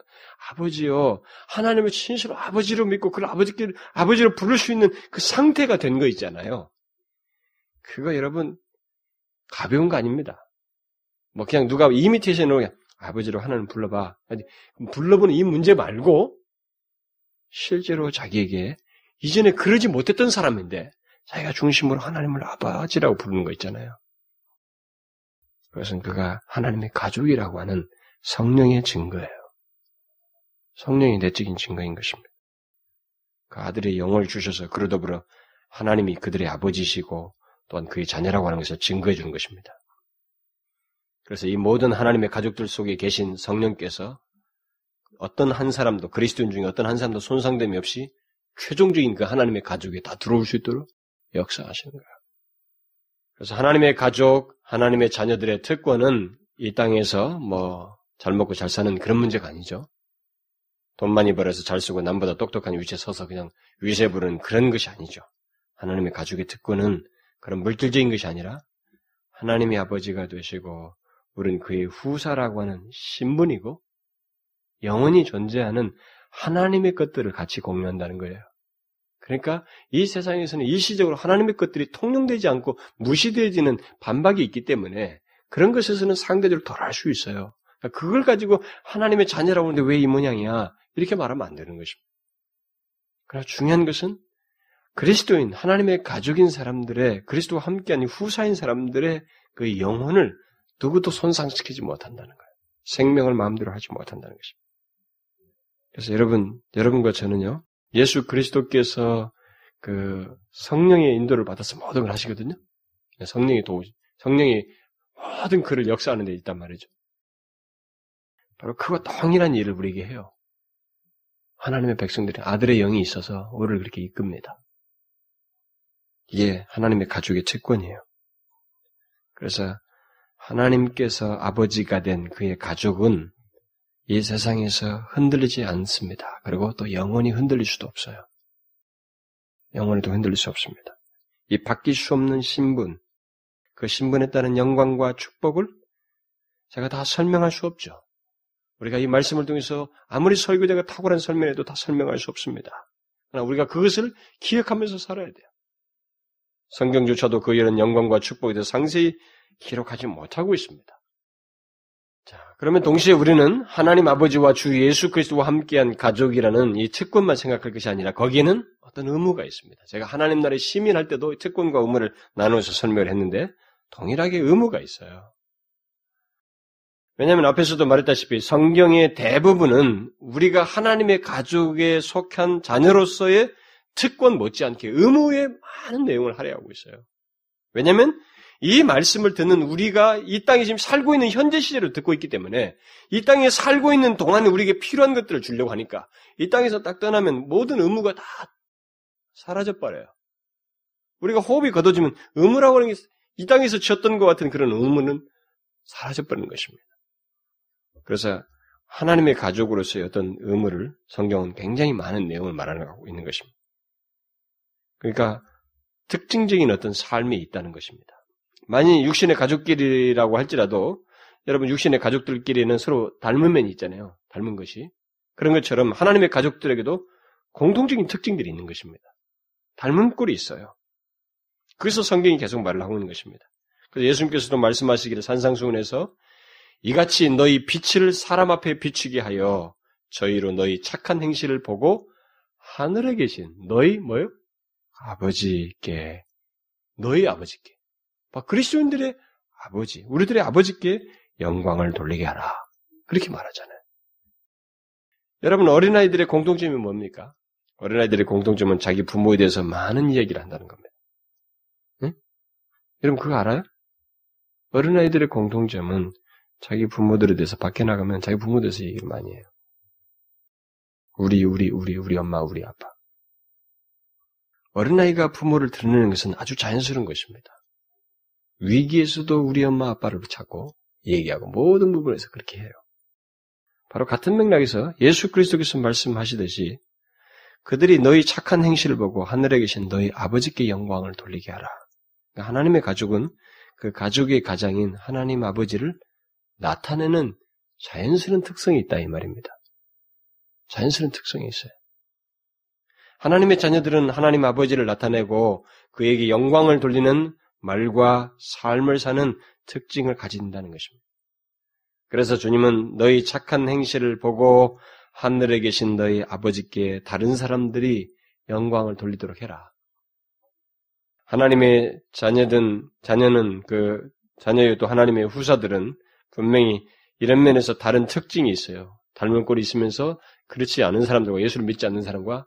아버지요. 하나님을 진실로 아버지로 믿고 그걸 아버지께 아버지로 부를 수 있는 그 상태가 된 거 있잖아요. 그거 여러분 가벼운 거 아닙니다. 뭐 그냥 누가 이미테이션으로 그냥 아버지로 하나님 불러봐. 불러보는 이 문제 말고 실제로 자기에게 이전에 그러지 못했던 사람인데 자기가 중심으로 하나님을 아버지라고 부르는 거 있잖아요. 그것은 그가 하나님의 가족이라고 하는 성령의 증거예요. 성령의 내적인 증거인 것입니다. 그 아들의 영을 주셔서 그러 더불어 하나님이 그들의 아버지시고 또한 그의 자녀라고 하는 것을 증거해 주는 것입니다. 그래서 이 모든 하나님의 가족들 속에 계신 성령께서 어떤 한 사람도 그리스도인 중에 어떤 한 사람도 손상됨이 없이 최종적인 그 하나님의 가족에 다 들어올 수 있도록 역사하시는 거예요. 그래서 하나님의 가족, 하나님의 자녀들의 특권은 이 땅에서 뭐 잘 먹고 잘 사는 그런 문제가 아니죠. 돈 많이 벌어서 잘 쓰고 남보다 똑똑한 위치에 서서 그냥 위세 부르는 그런 것이 아니죠. 하나님의 가족의 특권은 그런 물질적인 것이 아니라 하나님의 아버지가 되시고 우리는 그의 후사라고 하는 신분이고 영원히 존재하는 하나님의 것들을 같이 공유한다는 거예요. 그러니까 이 세상에서는 일시적으로 하나님의 것들이 통용되지 않고 무시되어지는 반박이 있기 때문에 그런 것에서는 상대적으로 덜 할 수 있어요. 그러니까 그걸 가지고 하나님의 자녀라고 하는데 왜 이 모양이야? 이렇게 말하면 안 되는 것입니다. 그러나 중요한 것은 그리스도인 하나님의 가족인 사람들의 그리스도와 함께하는 후사인 사람들의 그 영혼을 누구도 손상시키지 못한다는 거예요. 생명을 마음대로 하지 못한다는 것입니다. 그래서 여러분, 여러분과 저는요, 예수 그리스도께서 그 성령의 인도를 받아서 모든 걸 하시거든요. 성령이 도, 성령이 모든 그를 역사하는 데 있단 말이죠. 바로 그와 동일한 일을 우리에게 해요. 하나님의 백성들이 아들의 영이 있어서 우리를 그렇게 이끕니다. 이게 하나님의 가족의 채권이에요. 그래서 하나님께서 아버지가 된 그의 가족은 이 세상에서 흔들리지 않습니다. 그리고 또 영원히 흔들릴 수도 없어요. 영원히도 흔들릴 수 없습니다. 이 바뀔 수 없는 신분, 그 신분에 따른 영광과 축복을 제가 다 설명할 수 없죠. 우리가 이 말씀을 통해서 아무리 설교자가 탁월한 설명해도 다 설명할 수 없습니다. 그러나 우리가 그것을 기억하면서 살아야 돼요. 성경조차도 그 이런 영광과 축복에 대해서 상세히 기록하지 못하고 있습니다. 자, 그러면 동시에 우리는 하나님 아버지와 주 예수 그리스도와 함께한 가족이라는 이 특권만 생각할 것이 아니라 거기에는 어떤 의무가 있습니다. 제가 하나님 나라에 시민할 때도 특권과 의무를 나누어서 설명을 했는데 동일하게 의무가 있어요. 왜냐하면 앞에서도 말했다시피 성경의 대부분은 우리가 하나님의 가족에 속한 자녀로서의 특권 못지않게 의무의 많은 내용을 할애하고 있어요. 왜냐하면 이 말씀을 듣는 우리가 이 땅에 지금 살고 있는 현재 시제를 듣고 있기 때문에 이 땅에 살고 있는 동안에 우리에게 필요한 것들을 주려고 하니까 이 땅에서 딱 떠나면 모든 의무가 다 사라져 버려요. 우리가 호흡이 걷어지면 의무라고 하는 게 이 땅에서 지었던 것 같은 그런 의무는 사라져 버리는 것입니다. 그래서 하나님의 가족으로서의 어떤 의무를 성경은 굉장히 많은 내용을 말하고 있는 것입니다. 그러니까 특징적인 어떤 삶이 있다는 것입니다. 만약 육신의 가족끼리라고 할지라도 여러분 육신의 가족들끼리는 서로 닮은 면이 있잖아요. 닮은 것이. 그런 것처럼 하나님의 가족들에게도 공통적인 특징들이 있는 것입니다. 닮은 꼴이 있어요. 그래서 성경이 계속 말을 하고 있는 것입니다. 그래서 예수님께서도 말씀하시기를 산상수훈에서 이같이 너희 빛을 사람 앞에 비추게 하여 저희로 너희 착한 행실을 보고 하늘에 계신 너희 뭐요? 아버지께 너희 아버지께 그리스도인들의 아버지 우리들의 아버지께 영광을 돌리게 하라 그렇게 말하잖아요. 여러분 어린아이들의 공통점이 뭡니까? 어린아이들의 공통점은 자기 부모에 대해서 많은 이야기를 한다는 겁니다. 응? 여러분 그거 알아요? 어린아이들의 공통점은 자기 부모들에 대해서 밖에 나가면 자기 부모에 대해서 얘기를 많이 해요. 우리, 우리, 우리, 우리 엄마, 우리 아빠. 어린아이가 부모를 드러내는 것은 아주 자연스러운 것입니다. 위기에서도 우리 엄마, 아빠를 찾고 얘기하고 모든 부분에서 그렇게 해요. 바로 같은 맥락에서 예수 그리스도께서 말씀하시듯이 그들이 너희 착한 행실을 보고 하늘에 계신 너희 아버지께 영광을 돌리게 하라. 그러니까 하나님의 가족은 그 가족의 가장인 하나님 아버지를 나타내는 자연스러운 특성이 있다 이 말입니다. 자연스러운 특성이 있어요. 하나님의 자녀들은 하나님 아버지를 나타내고 그에게 영광을 돌리는 말과 삶을 사는 특징을 가진다는 것입니다. 그래서 주님은 너희 착한 행실을 보고 하늘에 계신 너희 아버지께 다른 사람들이 영광을 돌리도록 해라. 하나님의 자녀든 자녀는 그 자녀요 또 하나님의 후사들은 분명히 이런 면에서 다른 특징이 있어요. 닮은 꼴이 있으면서 그렇지 않은 사람들과 예수를 믿지 않는 사람과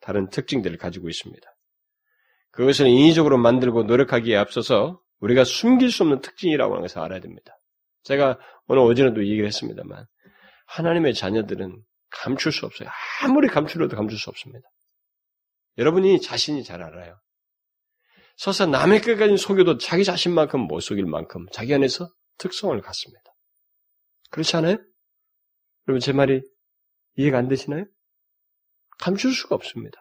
다른 특징들을 가지고 있습니다. 그것을 인위적으로 만들고 노력하기에 앞서서 우리가 숨길 수 없는 특징이라고 하는 것을 알아야 됩니다. 제가 오늘 어제도 얘기를 했습니다만 하나님의 자녀들은 감출 수 없어요. 아무리 감추려도 감출 수 없습니다. 여러분이 자신이 잘 알아요. 서서 남의 끝까지 속여도 자기 자신만큼 못 속일 만큼 자기 안에서 특성을 갖습니다. 그렇지 않아요? 여러분 제 말이 이해가 안 되시나요? 감출 수가 없습니다.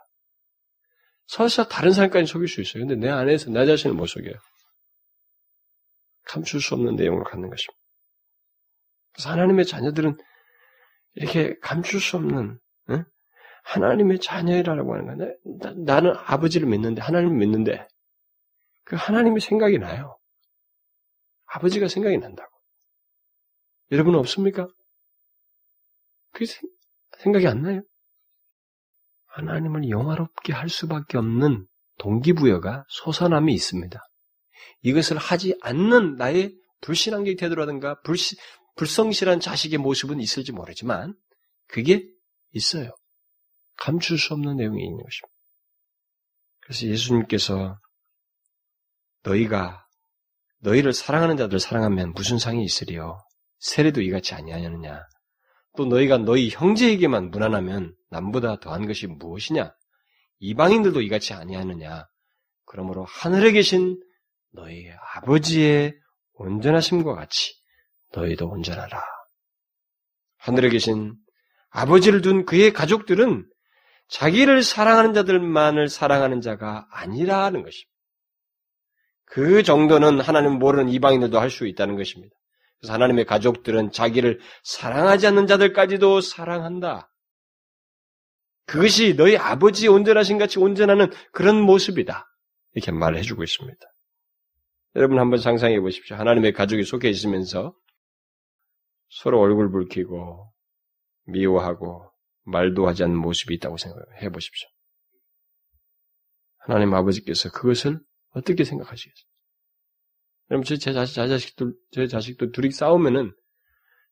설사 다른 사람까지 속일 수 있어요. 근데 내 안에서 나 자신을 못 속여요. 감출 수 없는 내용을 갖는 것입니다. 그래서 하나님의 자녀들은 이렇게 감출 수 없는 응? 하나님의 자녀라고 하는 거야. 나, 는 아버지를 믿는데 하나님을 믿는데 그 하나님의 생각이 나요. 아버지가 생각이 난다고. 여러분 없습니까? 그게 생각이 안 나요? 하나님을 영화롭게 할 수밖에 없는 동기부여가 솟아남이 있습니다. 이것을 하지 않는 나의 불신앙적인 태도라든가 불시, 불성실한 자식의 모습은 있을지 모르지만 그게 있어요. 감출 수 없는 내용이 있는 것입니다. 그래서 예수님께서 너희가 너희를 사랑하는 자들 사랑하면 무슨 상이 있으리요? 세례도 이같이 아니하느냐? 또 너희가 너희 형제에게만 무난하면 남보다 더한 것이 무엇이냐? 이방인들도 이같이 아니하느냐? 그러므로 하늘에 계신 너희 아버지의 온전하심과 같이 너희도 온전하라. 하늘에 계신 아버지를 둔 그의 가족들은 자기를 사랑하는 자들만을 사랑하는 자가 아니라는 것입니다. 그 정도는 하나님 모르는 이방인들도 할 수 있다는 것입니다. 그래서 하나님의 가족들은 자기를 사랑하지 않는 자들까지도 사랑한다. 그것이 너희 아버지 온전하신 같이 온전하는 그런 모습이다. 이렇게 말해주고 있습니다. 여러분 한번 상상해 보십시오. 하나님의 가족이 속해 있으면서 서로 얼굴 붉히고 미워하고 말도 하지 않는 모습이 있다고 생각해 보십시오. 하나님 아버지께서 그것을 어떻게 생각하시겠어요? 여러분, 제, 제 자식, 제 자식들, 제 자식들 둘이 싸우면은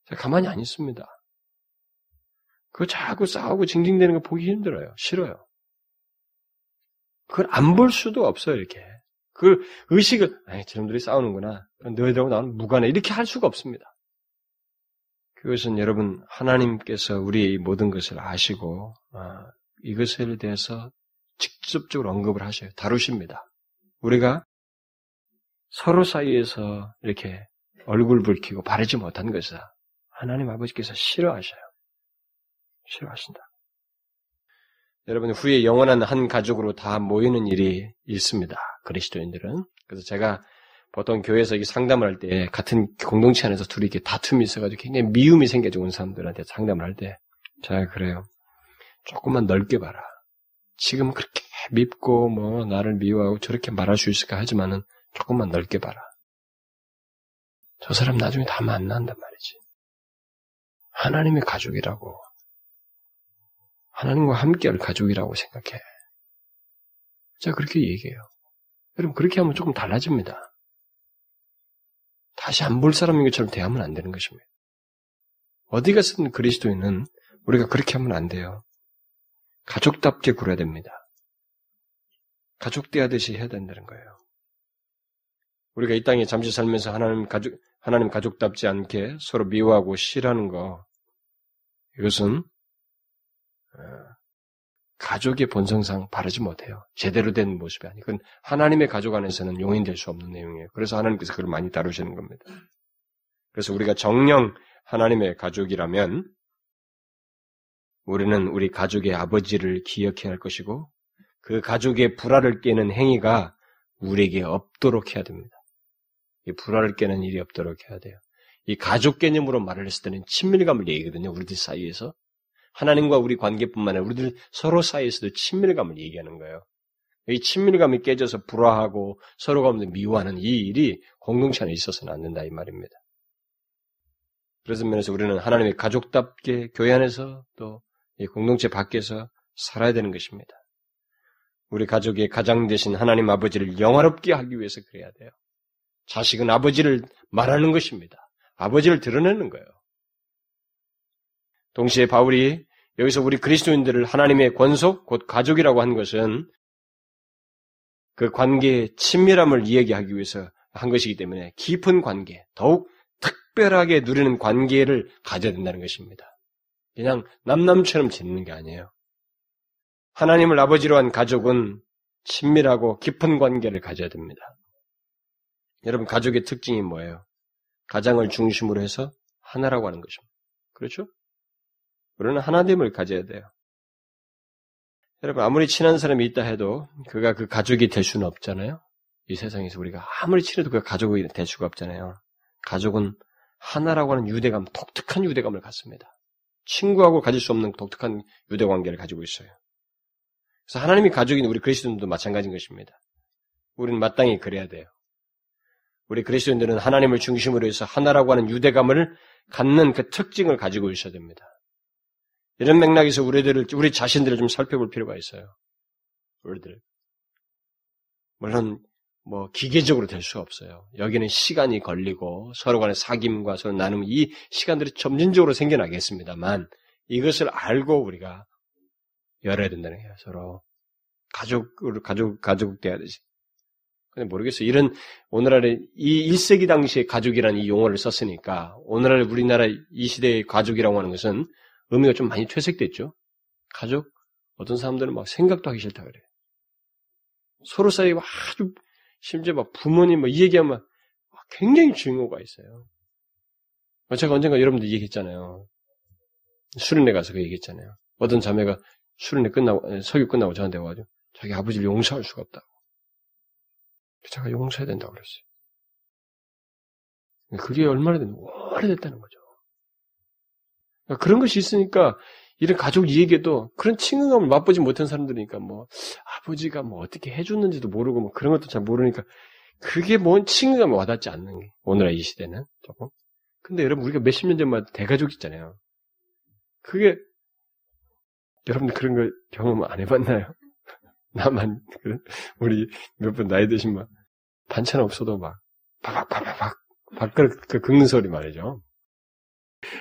제가 가만히 안 있습니다. 그거 자꾸 싸우고 징징대는 거 보기 힘들어요. 싫어요. 그걸 안 볼 수도 없어요, 이렇게. 그걸 의식을, 아이, 저놈들이 싸우는구나. 너희들하고 나는 무관해. 이렇게 할 수가 없습니다. 그것은 여러분, 하나님께서 우리의 모든 것을 아시고, 아, 이것에 대해서 직접적으로 언급을 하셔요. 다루십니다. 우리가 서로 사이에서 이렇게 얼굴 붉히고 바르지 못한 것을 하나님 아버지께서 싫어하셔요. 싫어하신다. 여러분 후에 영원한 한 가족으로 다 모이는 일이 있습니다. 그리스도인들은. 그래서 제가 보통 교회에서 이 상담을 할 때 같은 공동체 안에서 둘이 이렇게 다툼이 있어가지고 굉장히 미움이 생겨져 온 사람들한테 상담을 할 때, 자 그래요. 조금만 넓게 봐라. 지금 그렇게 밉고 뭐 나를 미워하고 저렇게 말할 수 있을까 하지만은 조금만 넓게 봐라. 저 사람 나중에 다 만난단 말이지. 하나님의 가족이라고. 하나님과 함께할 가족이라고 생각해. 자, 그렇게 얘기해요. 여러분, 그렇게 하면 조금 달라집니다. 다시 안 볼 사람인 것처럼 대하면 안 되는 것입니다. 어디 가서든 그리스도인은 우리가 그렇게 하면 안 돼요. 가족답게 굴어야 됩니다. 가족 대하듯이 해야 된다는 거예요. 우리가 이 땅에 잠시 살면서 하나님 가족, 하나님 가족답지 않게 서로 미워하고 싫어하는 거, 이것은, 어, 가족의 본성상 바르지 못해요. 제대로 된 모습이 아니. 그건 하나님의 가족 안에서는 용인될 수 없는 내용이에요. 그래서 하나님께서 그걸 많이 다루시는 겁니다. 그래서 우리가 정령 하나님의 가족이라면, 우리는 우리 가족의 아버지를 기억해야 할 것이고, 그 가족의 불화를 깨는 행위가 우리에게 없도록 해야 됩니다. 이 불화를 깨는 일이 없도록 해야 돼요. 이 가족 개념으로 말을 했을 때는 친밀감을 얘기거든요. 우리들 사이에서. 하나님과 우리 관계뿐만 아니라 우리들 서로 사이에서도 친밀감을 얘기하는 거예요. 이 친밀감이 깨져서 불화하고 서로 가운데 미워하는 이 일이 공동체 안에 있어서는 안 된다 이 말입니다. 그래서 면에서 우리는 하나님의 가족답게 교회 안에서 또 공동체 밖에서 살아야 되는 것입니다. 우리 가족의 가장 되신 하나님 아버지를 영화롭게 하기 위해서 그래야 돼요. 자식은 아버지를 말하는 것입니다. 아버지를 드러내는 거예요. 동시에 바울이 여기서 우리 그리스도인들을 하나님의 권속, 곧 가족이라고 한 것은 그 관계의 친밀함을 이야기하기 위해서 한 것이기 때문에 깊은 관계, 더욱 특별하게 누리는 관계를 가져야 된다는 것입니다. 그냥 남남처럼 지내는 게 아니에요. 하나님을 아버지로 한 가족은 친밀하고 깊은 관계를 가져야 됩니다. 여러분, 가족의 특징이 뭐예요? 가장을 중심으로 해서 하나라고 하는 것입니다. 그렇죠? 우리는 하나됨을 가져야 돼요. 여러분, 아무리 친한 사람이 있다 해도 그가 그 가족이 될 수는 없잖아요? 이 세상에서 우리가 아무리 친해도 그가 가족이 될 수가 없잖아요. 가족은 하나라고 하는 유대감, 독특한 유대감을 갖습니다. 친구하고 가질 수 없는 독특한 유대 관계를 가지고 있어요. 그래서 하나님이 가족인 우리 그리스도인도 마찬가지인 것입니다. 우리는 마땅히 그래야 돼요. 우리 그리스도인들은 하나님을 중심으로 해서 하나라고 하는 유대감을 갖는 그 특징을 가지고 있어야 됩니다. 이런 맥락에서 우리들을 우리 자신들을 좀 살펴볼 필요가 있어요. 우리들 물론 뭐 기계적으로 될 수 없어요. 여기는 시간이 걸리고 서로 간의 사귐과 서로 나눔 이 시간들이 점진적으로 생겨나겠습니다만 이것을 알고 우리가 열어야 된다는 거예요. 서로 가족으로 가족 가족 돼야 되지. 근데 모르겠어요. 이런 오늘날의 이 1세기 당시에 가족이라는 이 용어를 썼으니까 오늘날 우리나라 이 시대의 가족이라고 하는 것은 의미가 좀 많이 퇴색됐죠. 가족 어떤 사람들은 막 생각도 하기 싫다 그래요. 서로 사이에 아주 심지어 막 부모님 뭐 이 얘기하면 굉장히 증오가 있어요. 제가 언젠가 여러분들 얘기했잖아요. 수련회 가서 그 얘기했잖아요. 어떤 자매가 수련회 끝나고 석유 끝나고 저한테 와가지고 자기 아버지를 용서할 수가 없다고. 제가 용서해야 된다고 그랬어요. 그게 얼마나 됐, 오래됐다는 거죠. 그러니까 그런 것이 있으니까 이런 가족 이야기에도 그런 친근감을 맛보지 못한 사람들이니까 뭐 아버지가 뭐 어떻게 해줬는지도 모르고 뭐 그런 것도 잘 모르니까 그게 뭔 친근감이 와닿지 않는 게 오늘날 이 시대는 조금. 근데 여러분 우리가 몇십 년 전만 대가족 있잖아요. 그게 여러분들 그런 걸 경험 안 해봤나요? 나만 우리 몇 분 나이 드신 막 반찬 없어도 막 바박바박 밥그릇 그 긁는 소리 말이죠.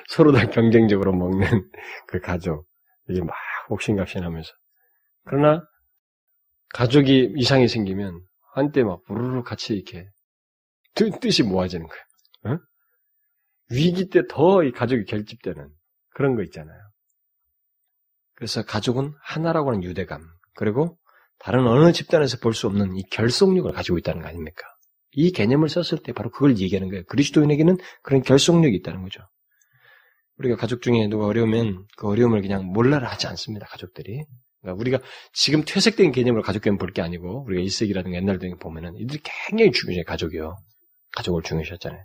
서로 다 경쟁적으로 먹는 그 가족. 이게 막 옥신각신하면서. 그러나 가족이 이상이 생기면 한때 막 부르르 같이 이렇게 뜻이 모아지는 거예요. 어? 위기 때 더 이 가족이 결집되는 그런 거 있잖아요. 그래서 가족은 하나라고 하는 유대감, 그리고 다른 어느 집단에서 볼 수 없는 이 결속력을 가지고 있다는 거 아닙니까? 이 개념을 썼을 때 바로 그걸 얘기하는 거예요. 그리스도인에게는 그런 결속력이 있다는 거죠. 우리가 가족 중에 누가 어려우면 그 어려움을 그냥 몰라라 하지 않습니다. 가족들이. 그러니까 우리가 지금 퇴색된 개념으로 가족 개념 볼게 아니고 우리가 일세기라든가 옛날 등 보면은 이들이 굉장히 중요해요. 가족이요. 가족을 중요시했잖아요.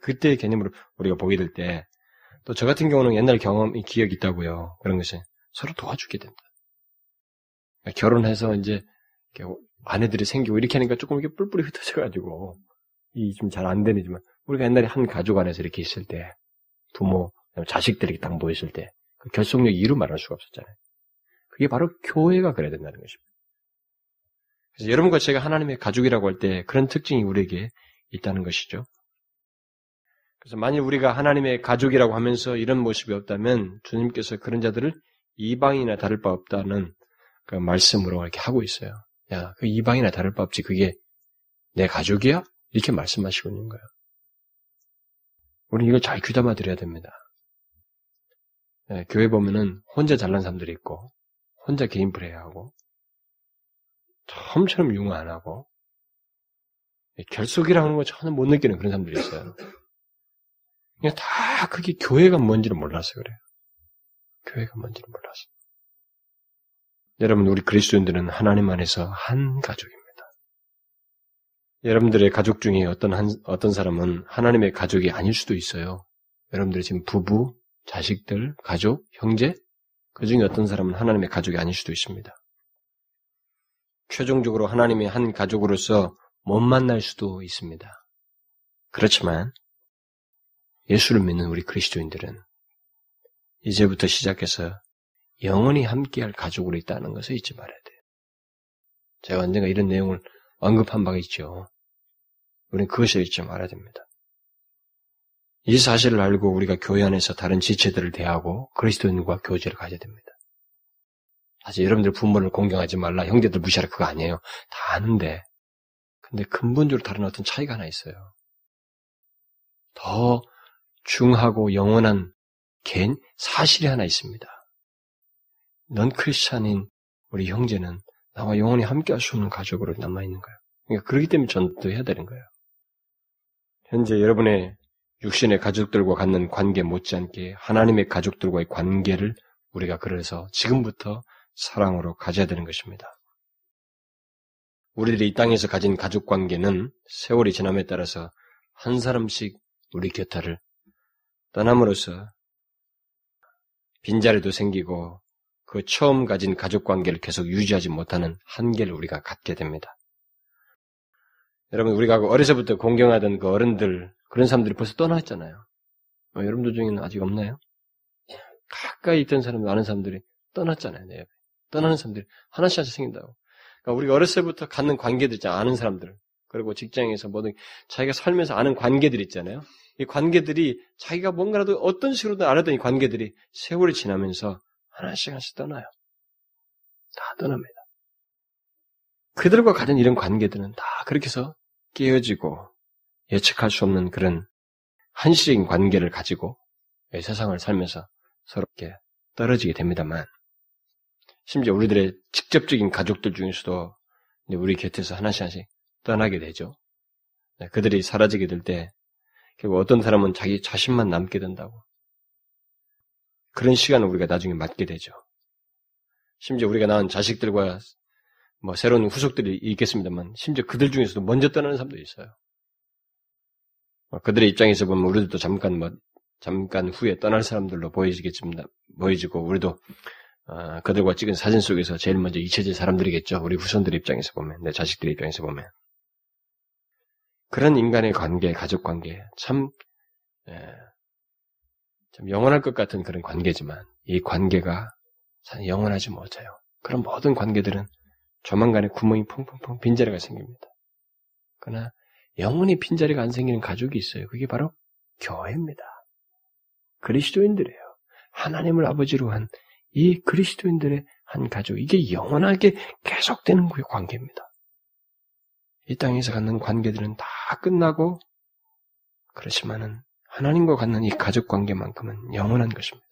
그때의 개념으로 우리가 보게 될 때 또 저 같은 경우는 옛날 경험 이 기억이 있다고요. 그런 것이 서로 도와주게 된다. 결혼해서 이제 아내들이 생기고 이렇게 하니까 조금 이렇게 뿔뿔이 흩어져가지고 이 좀 잘 안 되지만 우리가 옛날에 한 가족 안에서 이렇게 있을 때 부모 자식들이 딱 모였을 때 그 결속력 이루 말할 수가 없었잖아요. 그게 바로 교회가 그래야 된다는 것입니다. 그래서 여러분과 제가 하나님의 가족이라고 할 때 그런 특징이 우리에게 있다는 것이죠. 그래서 만일 우리가 하나님의 가족이라고 하면서 이런 모습이 없다면 주님께서 그런 자들을 이방이나 다를 바 없다는 그 말씀으로 이렇게 하고 있어요. 야, 그 이방이나 다를 바 없지. 그게 내 가족이야? 이렇게 말씀하시고 있는 거예요. 우리는 이걸 잘 귀담아 드려야 됩니다. 네, 교회 보면은 혼자 잘난 사람들이 있고, 혼자 개인 플레이하고, 처음처럼 융화 안 하고, 결속이라는 거 전혀 못 느끼는 그런 사람들이 있어요. 그냥 다 그게 교회가 뭔지를 몰라서 그래요. 교회가 뭔지를 몰라서. 여러분, 우리 그리스도인들은 하나님 안에서 한 가족입니다. 여러분들의 가족 중에 어떤 한, 어떤 사람은 하나님의 가족이 아닐 수도 있어요. 여러분들이 지금 부부, 자식들, 가족, 형제, 그 중에 어떤 사람은 하나님의 가족이 아닐 수도 있습니다. 최종적으로 하나님의 한 가족으로서 못 만날 수도 있습니다. 그렇지만 예수를 믿는 우리 그리스도인들은 이제부터 시작해서 영원히 함께할 가족으로 있다는 것을 잊지 말아야 돼요. 제가 언젠가 이런 내용을 언급한 바가 있죠. 우리는 그것을 잊지 말아야 됩니다. 이 사실을 알고 우리가 교회 안에서 다른 지체들을 대하고 그리스도인과 교제를 가져야 됩니다. 사실 여러분들 부모를 공경하지 말라, 형제들 무시하라 그거 아니에요. 다 아는데. 근데 근본적으로 다른 어떤 차이가 하나 있어요. 더 중하고 영원한 개 사실이 하나 있습니다. 넌 크리스찬인 우리 형제는 나와 영원히 함께 할 수 없는 가족으로 남아있는 거예요. 그러니까 그렇기 때문에 전도 해야 되는 거예요. 현재 여러분의 육신의 가족들과 갖는 관계 못지않게 하나님의 가족들과의 관계를 우리가 그래서 지금부터 사랑으로 가져야 되는 것입니다. 우리들이 이 땅에서 가진 가족 관계는 세월이 지남에 따라서 한 사람씩 우리 곁을 떠남으로써 빈자리도 생기고 그 처음 가진 가족 관계를 계속 유지하지 못하는 한계를 우리가 갖게 됩니다. 여러분 우리가 어려서부터 공경하던 그 어른들 그런 사람들이 벌써 떠났잖아요. 어, 여러분들 중에는 아직 없나요? 가까이 있던 사람 아는 사람들이 떠났잖아요. 네. 떠나는 사람들이 하나씩 하나씩 생긴다고. 그러니까 우리가 어렸을 때부터 갖는 관계들 있잖아요. 아는 사람들. 그리고 직장에서 뭐든 자기가 살면서 아는 관계들 있잖아요. 이 관계들이 자기가 뭔가라도 어떤 식으로든 알았던 이 관계들이 세월이 지나면서 하나씩 하나씩 떠나요. 다 떠납니다. 그들과 가진 이런 관계들은 다 그렇게 해서 깨어지고 예측할 수 없는 그런 한시적인 관계를 가지고 세상을 살면서 서럽게 떨어지게 됩니다만, 심지어 우리들의 직접적인 가족들 중에서도 우리 곁에서 하나씩 하나씩 떠나게 되죠. 네, 그들이 사라지게 될 때, 결국 어떤 사람은 자기 자신만 남게 된다고. 그런 시간을 우리가 나중에 맞게 되죠. 심지어 우리가 낳은 자식들과 뭐 새로운 후속들이 있겠습니다만, 심지어 그들 중에서도 먼저 떠나는 사람도 있어요. 뭐 그들의 입장에서 보면 우리들도 잠깐 뭐 잠깐 후에 떠날 사람들로 보이지겠습니다. 보이지고 우리도 어, 그들과 찍은 사진 속에서 제일 먼저 잊혀질 사람들이겠죠. 우리 후손들 입장에서 보면, 내 자식들 입장에서 보면. 그런 인간의 관계, 가족 관계, 참, 예, 참 영원할 것 같은 그런 관계지만 이 관계가 영원하지 못해요. 그런 모든 관계들은 조만간에 구멍이 펑펑펑 빈자리가 생깁니다. 그러나 영원히 빈자리가 안 생기는 가족이 있어요. 그게 바로 교회입니다. 그리스도인들이에요. 하나님을 아버지로 한 이 그리스도인들의 한 가족, 이게 영원하게 계속되는 그 관계입니다. 이 땅에서 갖는 관계들은 다 끝나고, 그렇지만은 하나님과 갖는 이 가족 관계만큼은 영원한 것입니다.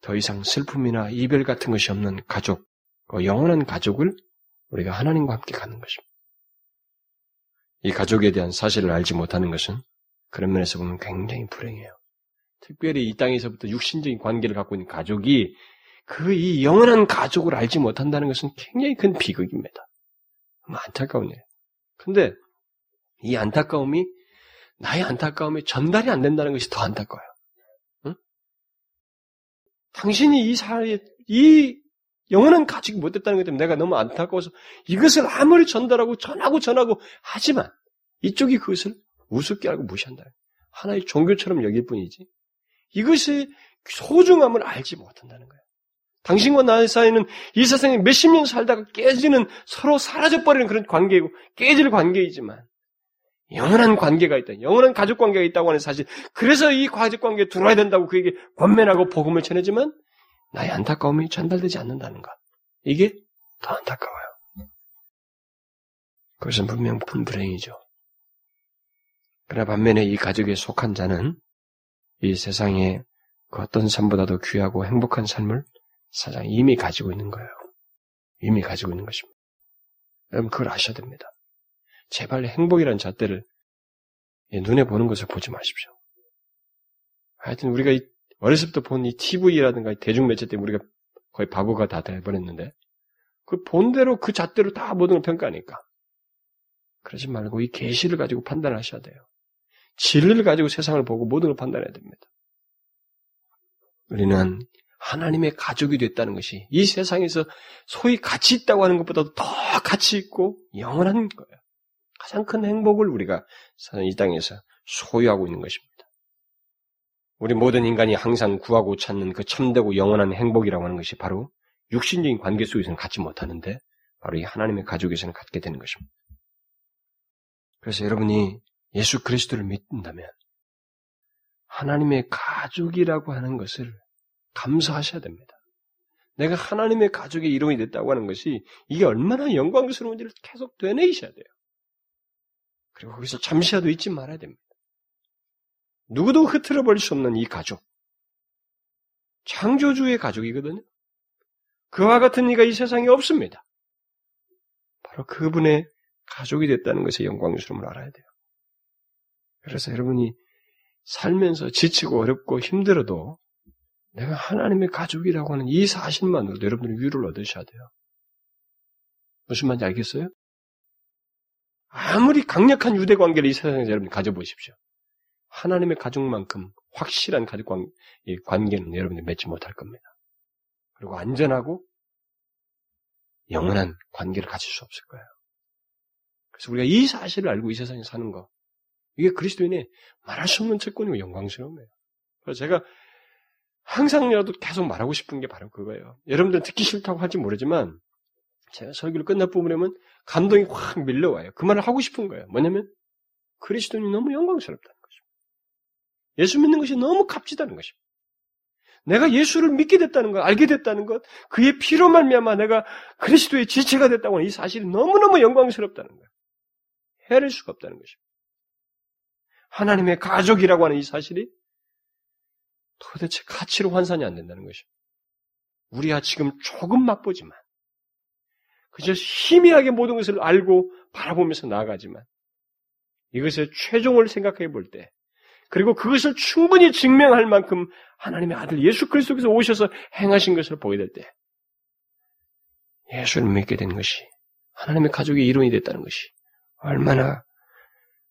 더 이상 슬픔이나 이별 같은 것이 없는 가족, 그 영원한 가족을 우리가 하나님과 함께 가는 것입니다. 이 가족에 대한 사실을 알지 못하는 것은 그런 면에서 보면 굉장히 불행해요. 특별히 이 땅에서부터 육신적인 관계를 갖고 있는 가족이 그 이 영원한 가족을 알지 못한다는 것은 굉장히 큰 비극입니다. 안타까운 일. 근데 이 안타까움이 나의 안타까움이 전달이 안 된다는 것이 더 안타까워요. 응? 당신이 이 사회에 이 영원한 가족이 못 됐다는 것 때문에 내가 너무 안타까워서 이것을 아무리 전달하고 전하고 전하고 하지만 이쪽이 그것을 우습게 알고 무시한다. 하나의 종교처럼 여길 뿐이지. 이것의 소중함을 알지 못한다는 거예요. 당신과 나의 사이는 이 세상에 몇십 년 살다가 깨지는 서로 사라져버리는 그런 관계이고 깨질 관계이지만 영원한 관계가 있다. 영원한 가족 관계가 있다고 하는 사실. 그래서 이 가족 관계에 들어와야 된다고 그에게 권면하고 복음을 전해지만 나의 안타까움이 전달되지 않는다는 것. 이게 더 안타까워요. 그것은 분명 큰 불행이죠. 그러나 반면에 이 가족에 속한 자는 이 세상에 그 어떤 삶보다도 귀하고 행복한 삶을 사장 이미 가지고 있는 거예요. 이미 가지고 있는 것입니다. 여러분 그걸 아셔야 됩니다. 제발 행복이라는 잣대를 눈에 보는 것을 보지 마십시오. 하여튼 우리가 어렸을 때부터 본이 TV라든가 대중매체 때문에 우리가 거의 바보가 다 돼버렸는데 그 본대로 그 잣대로 다 모든 걸 평가하니까 그러지 말고 이 계시를 가지고 판단하셔야 돼요. 진리를 가지고 세상을 보고 모든 걸 판단해야 됩니다. 우리는 하나님의 가족이 됐다는 것이 이 세상에서 소위 가치 있다고 하는 것보다도 더 가치 있고 영원한 거예요. 가장 큰 행복을 우리가 이 땅에서 소유하고 있는 것입니다. 우리 모든 인간이 항상 구하고 찾는 그 참되고 영원한 행복이라고 하는 것이 바로 육신적인 관계 속에서는 갖지 못하는데 바로 이 하나님의 가족에서는 갖게 되는 것입니다. 그래서 여러분이 예수 그리스도를 믿는다면 하나님의 가족이라고 하는 것을 감사하셔야 됩니다. 내가 하나님의 가족의 이름이 됐다고 하는 것이 이게 얼마나 영광스러운지를 계속 되뇌이셔야 돼요. 그리고 거기서 잠시라도 잊지 말아야 됩니다. 누구도 흐트러 버릴 수 없는 이 가족. 창조주의 가족이거든요. 그와 같은 이가 이 세상에 없습니다. 바로 그분의 가족이 됐다는 것의 영광스러움을 알아야 돼요. 그래서 여러분이 살면서 지치고 어렵고 힘들어도 내가 하나님의 가족이라고 하는 이 사실만으로도 여러분들이 위로를 얻으셔야 돼요. 무슨 말인지 알겠어요? 아무리 강력한 유대 관계를 이 세상에서 여러분이 가져보십시오. 하나님의 가족만큼 확실한 가족 관, 관계는 여러분들이 맺지 못할 겁니다. 그리고 안전하고 영원한 관계를 가질 수 없을 거예요. 그래서 우리가 이 사실을 알고 이 세상에 사는 거, 이게 그리스도인의 말할 수 없는 채권이고 영광스러움이에요. 그래서 제가 항상이라도 계속 말하고 싶은 게 바로 그거예요. 여러분들 듣기 싫다고 할지 모르지만, 제가 설교를 끝날 부분에면 감동이 확 밀려와요. 그 말을 하고 싶은 거예요. 뭐냐면, 그리스도인이 너무 영광스럽다는 것입니다. 예수 믿는 것이 너무 값지다는 것입니다. 내가 예수를 믿게 됐다는 것, 알게 됐다는 것, 그의 피로 말미암아 내가 그리스도의 지체가 됐다고 하는 이 사실이 너무너무 영광스럽다는 거예요. 헤아릴 수가 없다는 것입니다. 하나님의 가족이라고 하는 이 사실이 도대체 가치로 환산이 안 된다는 것입니다. 우리야 지금 조금 맛보지만, 그저 희미하게 모든 것을 알고 바라보면서 나아가지만, 이것의 최종을 생각해 볼 때, 그리고 그것을 충분히 증명할 만큼 하나님의 아들 예수 그리스도께서 오셔서 행하신 것을 보게 될 때, 예수를 믿게 된 것이 하나님의 가족의 이론이 됐다는 것이 얼마나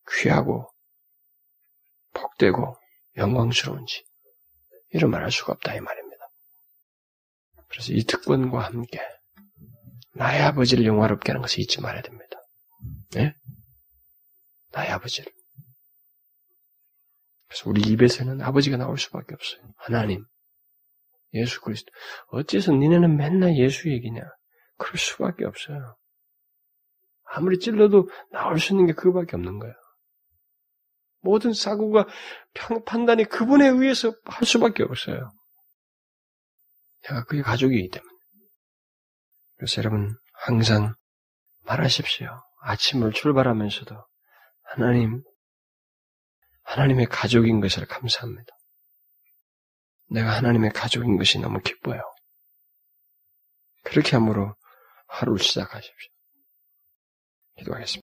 귀하고 복되고 영광스러운지 이런 말할 수가 없다 이 말입니다. 그래서 이 특권과 함께 나의 아버지를 영화롭게 하는 것을 잊지 말아야 됩니다. 네? 나의 아버지를. 그래서 우리 입에서는 아버지가 나올 수밖에 없어요. 하나님, 예수 그리스도. 어째서 니네는 맨날 예수 얘기냐? 그럴 수밖에 없어요. 아무리 찔러도 나올 수 있는 게 그거밖에 없는 거예요. 모든 사고가 판단이 그분에 의해서 할 수밖에 없어요. 내가 그의 가족이기 때문에. 그래서 여러분 항상 말하십시오. 아침을 출발하면서도 하나님, 하나님의 가족인 것을 감사합니다. 내가 하나님의 가족인 것이 너무 기뻐요. 그렇게 함으로 하루를 시작하십시오. 기도하겠습니다.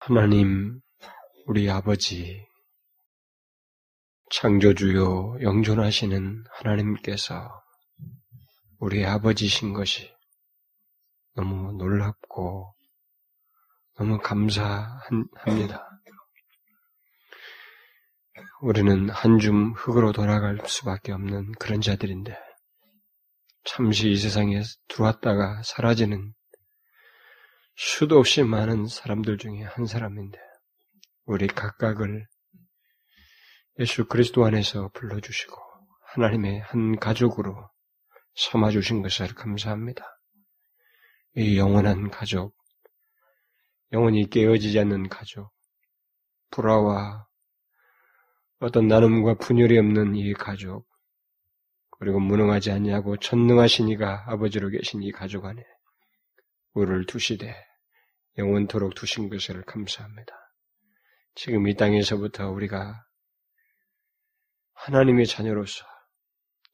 하나님, 우리 아버지, 창조주요 영존하시는 하나님께서 우리 아버지신 것이 너무 놀랍고 너무 감사합니다. 우리는 한 줌 흙으로 돌아갈 수밖에 없는 그런 자들인데 잠시 이 세상에 들어왔다가 사라지는 수도 없이 많은 사람들 중에 한 사람인데 우리 각각을 예수 그리스도 안에서 불러주시고 하나님의 한 가족으로 삼아주신 것을 감사합니다. 이 영원한 가족, 영원히 깨어지지 않는 가족, 불화와 어떤 나눔과 분열이 없는 이 가족, 그리고 무능하지 않냐고 전능하신 이가 아버지로 계신 이 가족 안에 우리를 두시되 영원토록 두신 것을 감사합니다. 지금 이 땅에서부터 우리가 하나님의 자녀로서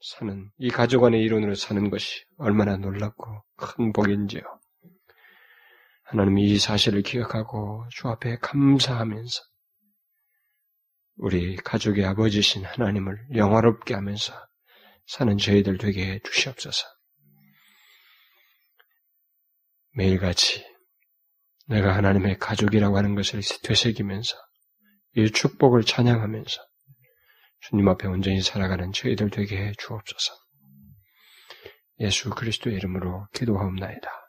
사는 이 가족 안의 이론으로 사는 것이 얼마나 놀랍고 큰 복인지요. 하나님이 이 사실을 기억하고 주 앞에 감사하면서 우리 가족의 아버지신 하나님을 영화롭게 하면서 사는 저희들 되게 해 주시옵소서. 매일같이 내가 하나님의 가족이라고 하는 것을 되새기면서 이 축복을 찬양하면서 주님 앞에 온전히 살아가는 저희들 되게 해 주옵소서. 예수 그리스도의 이름으로 기도하옵나이다.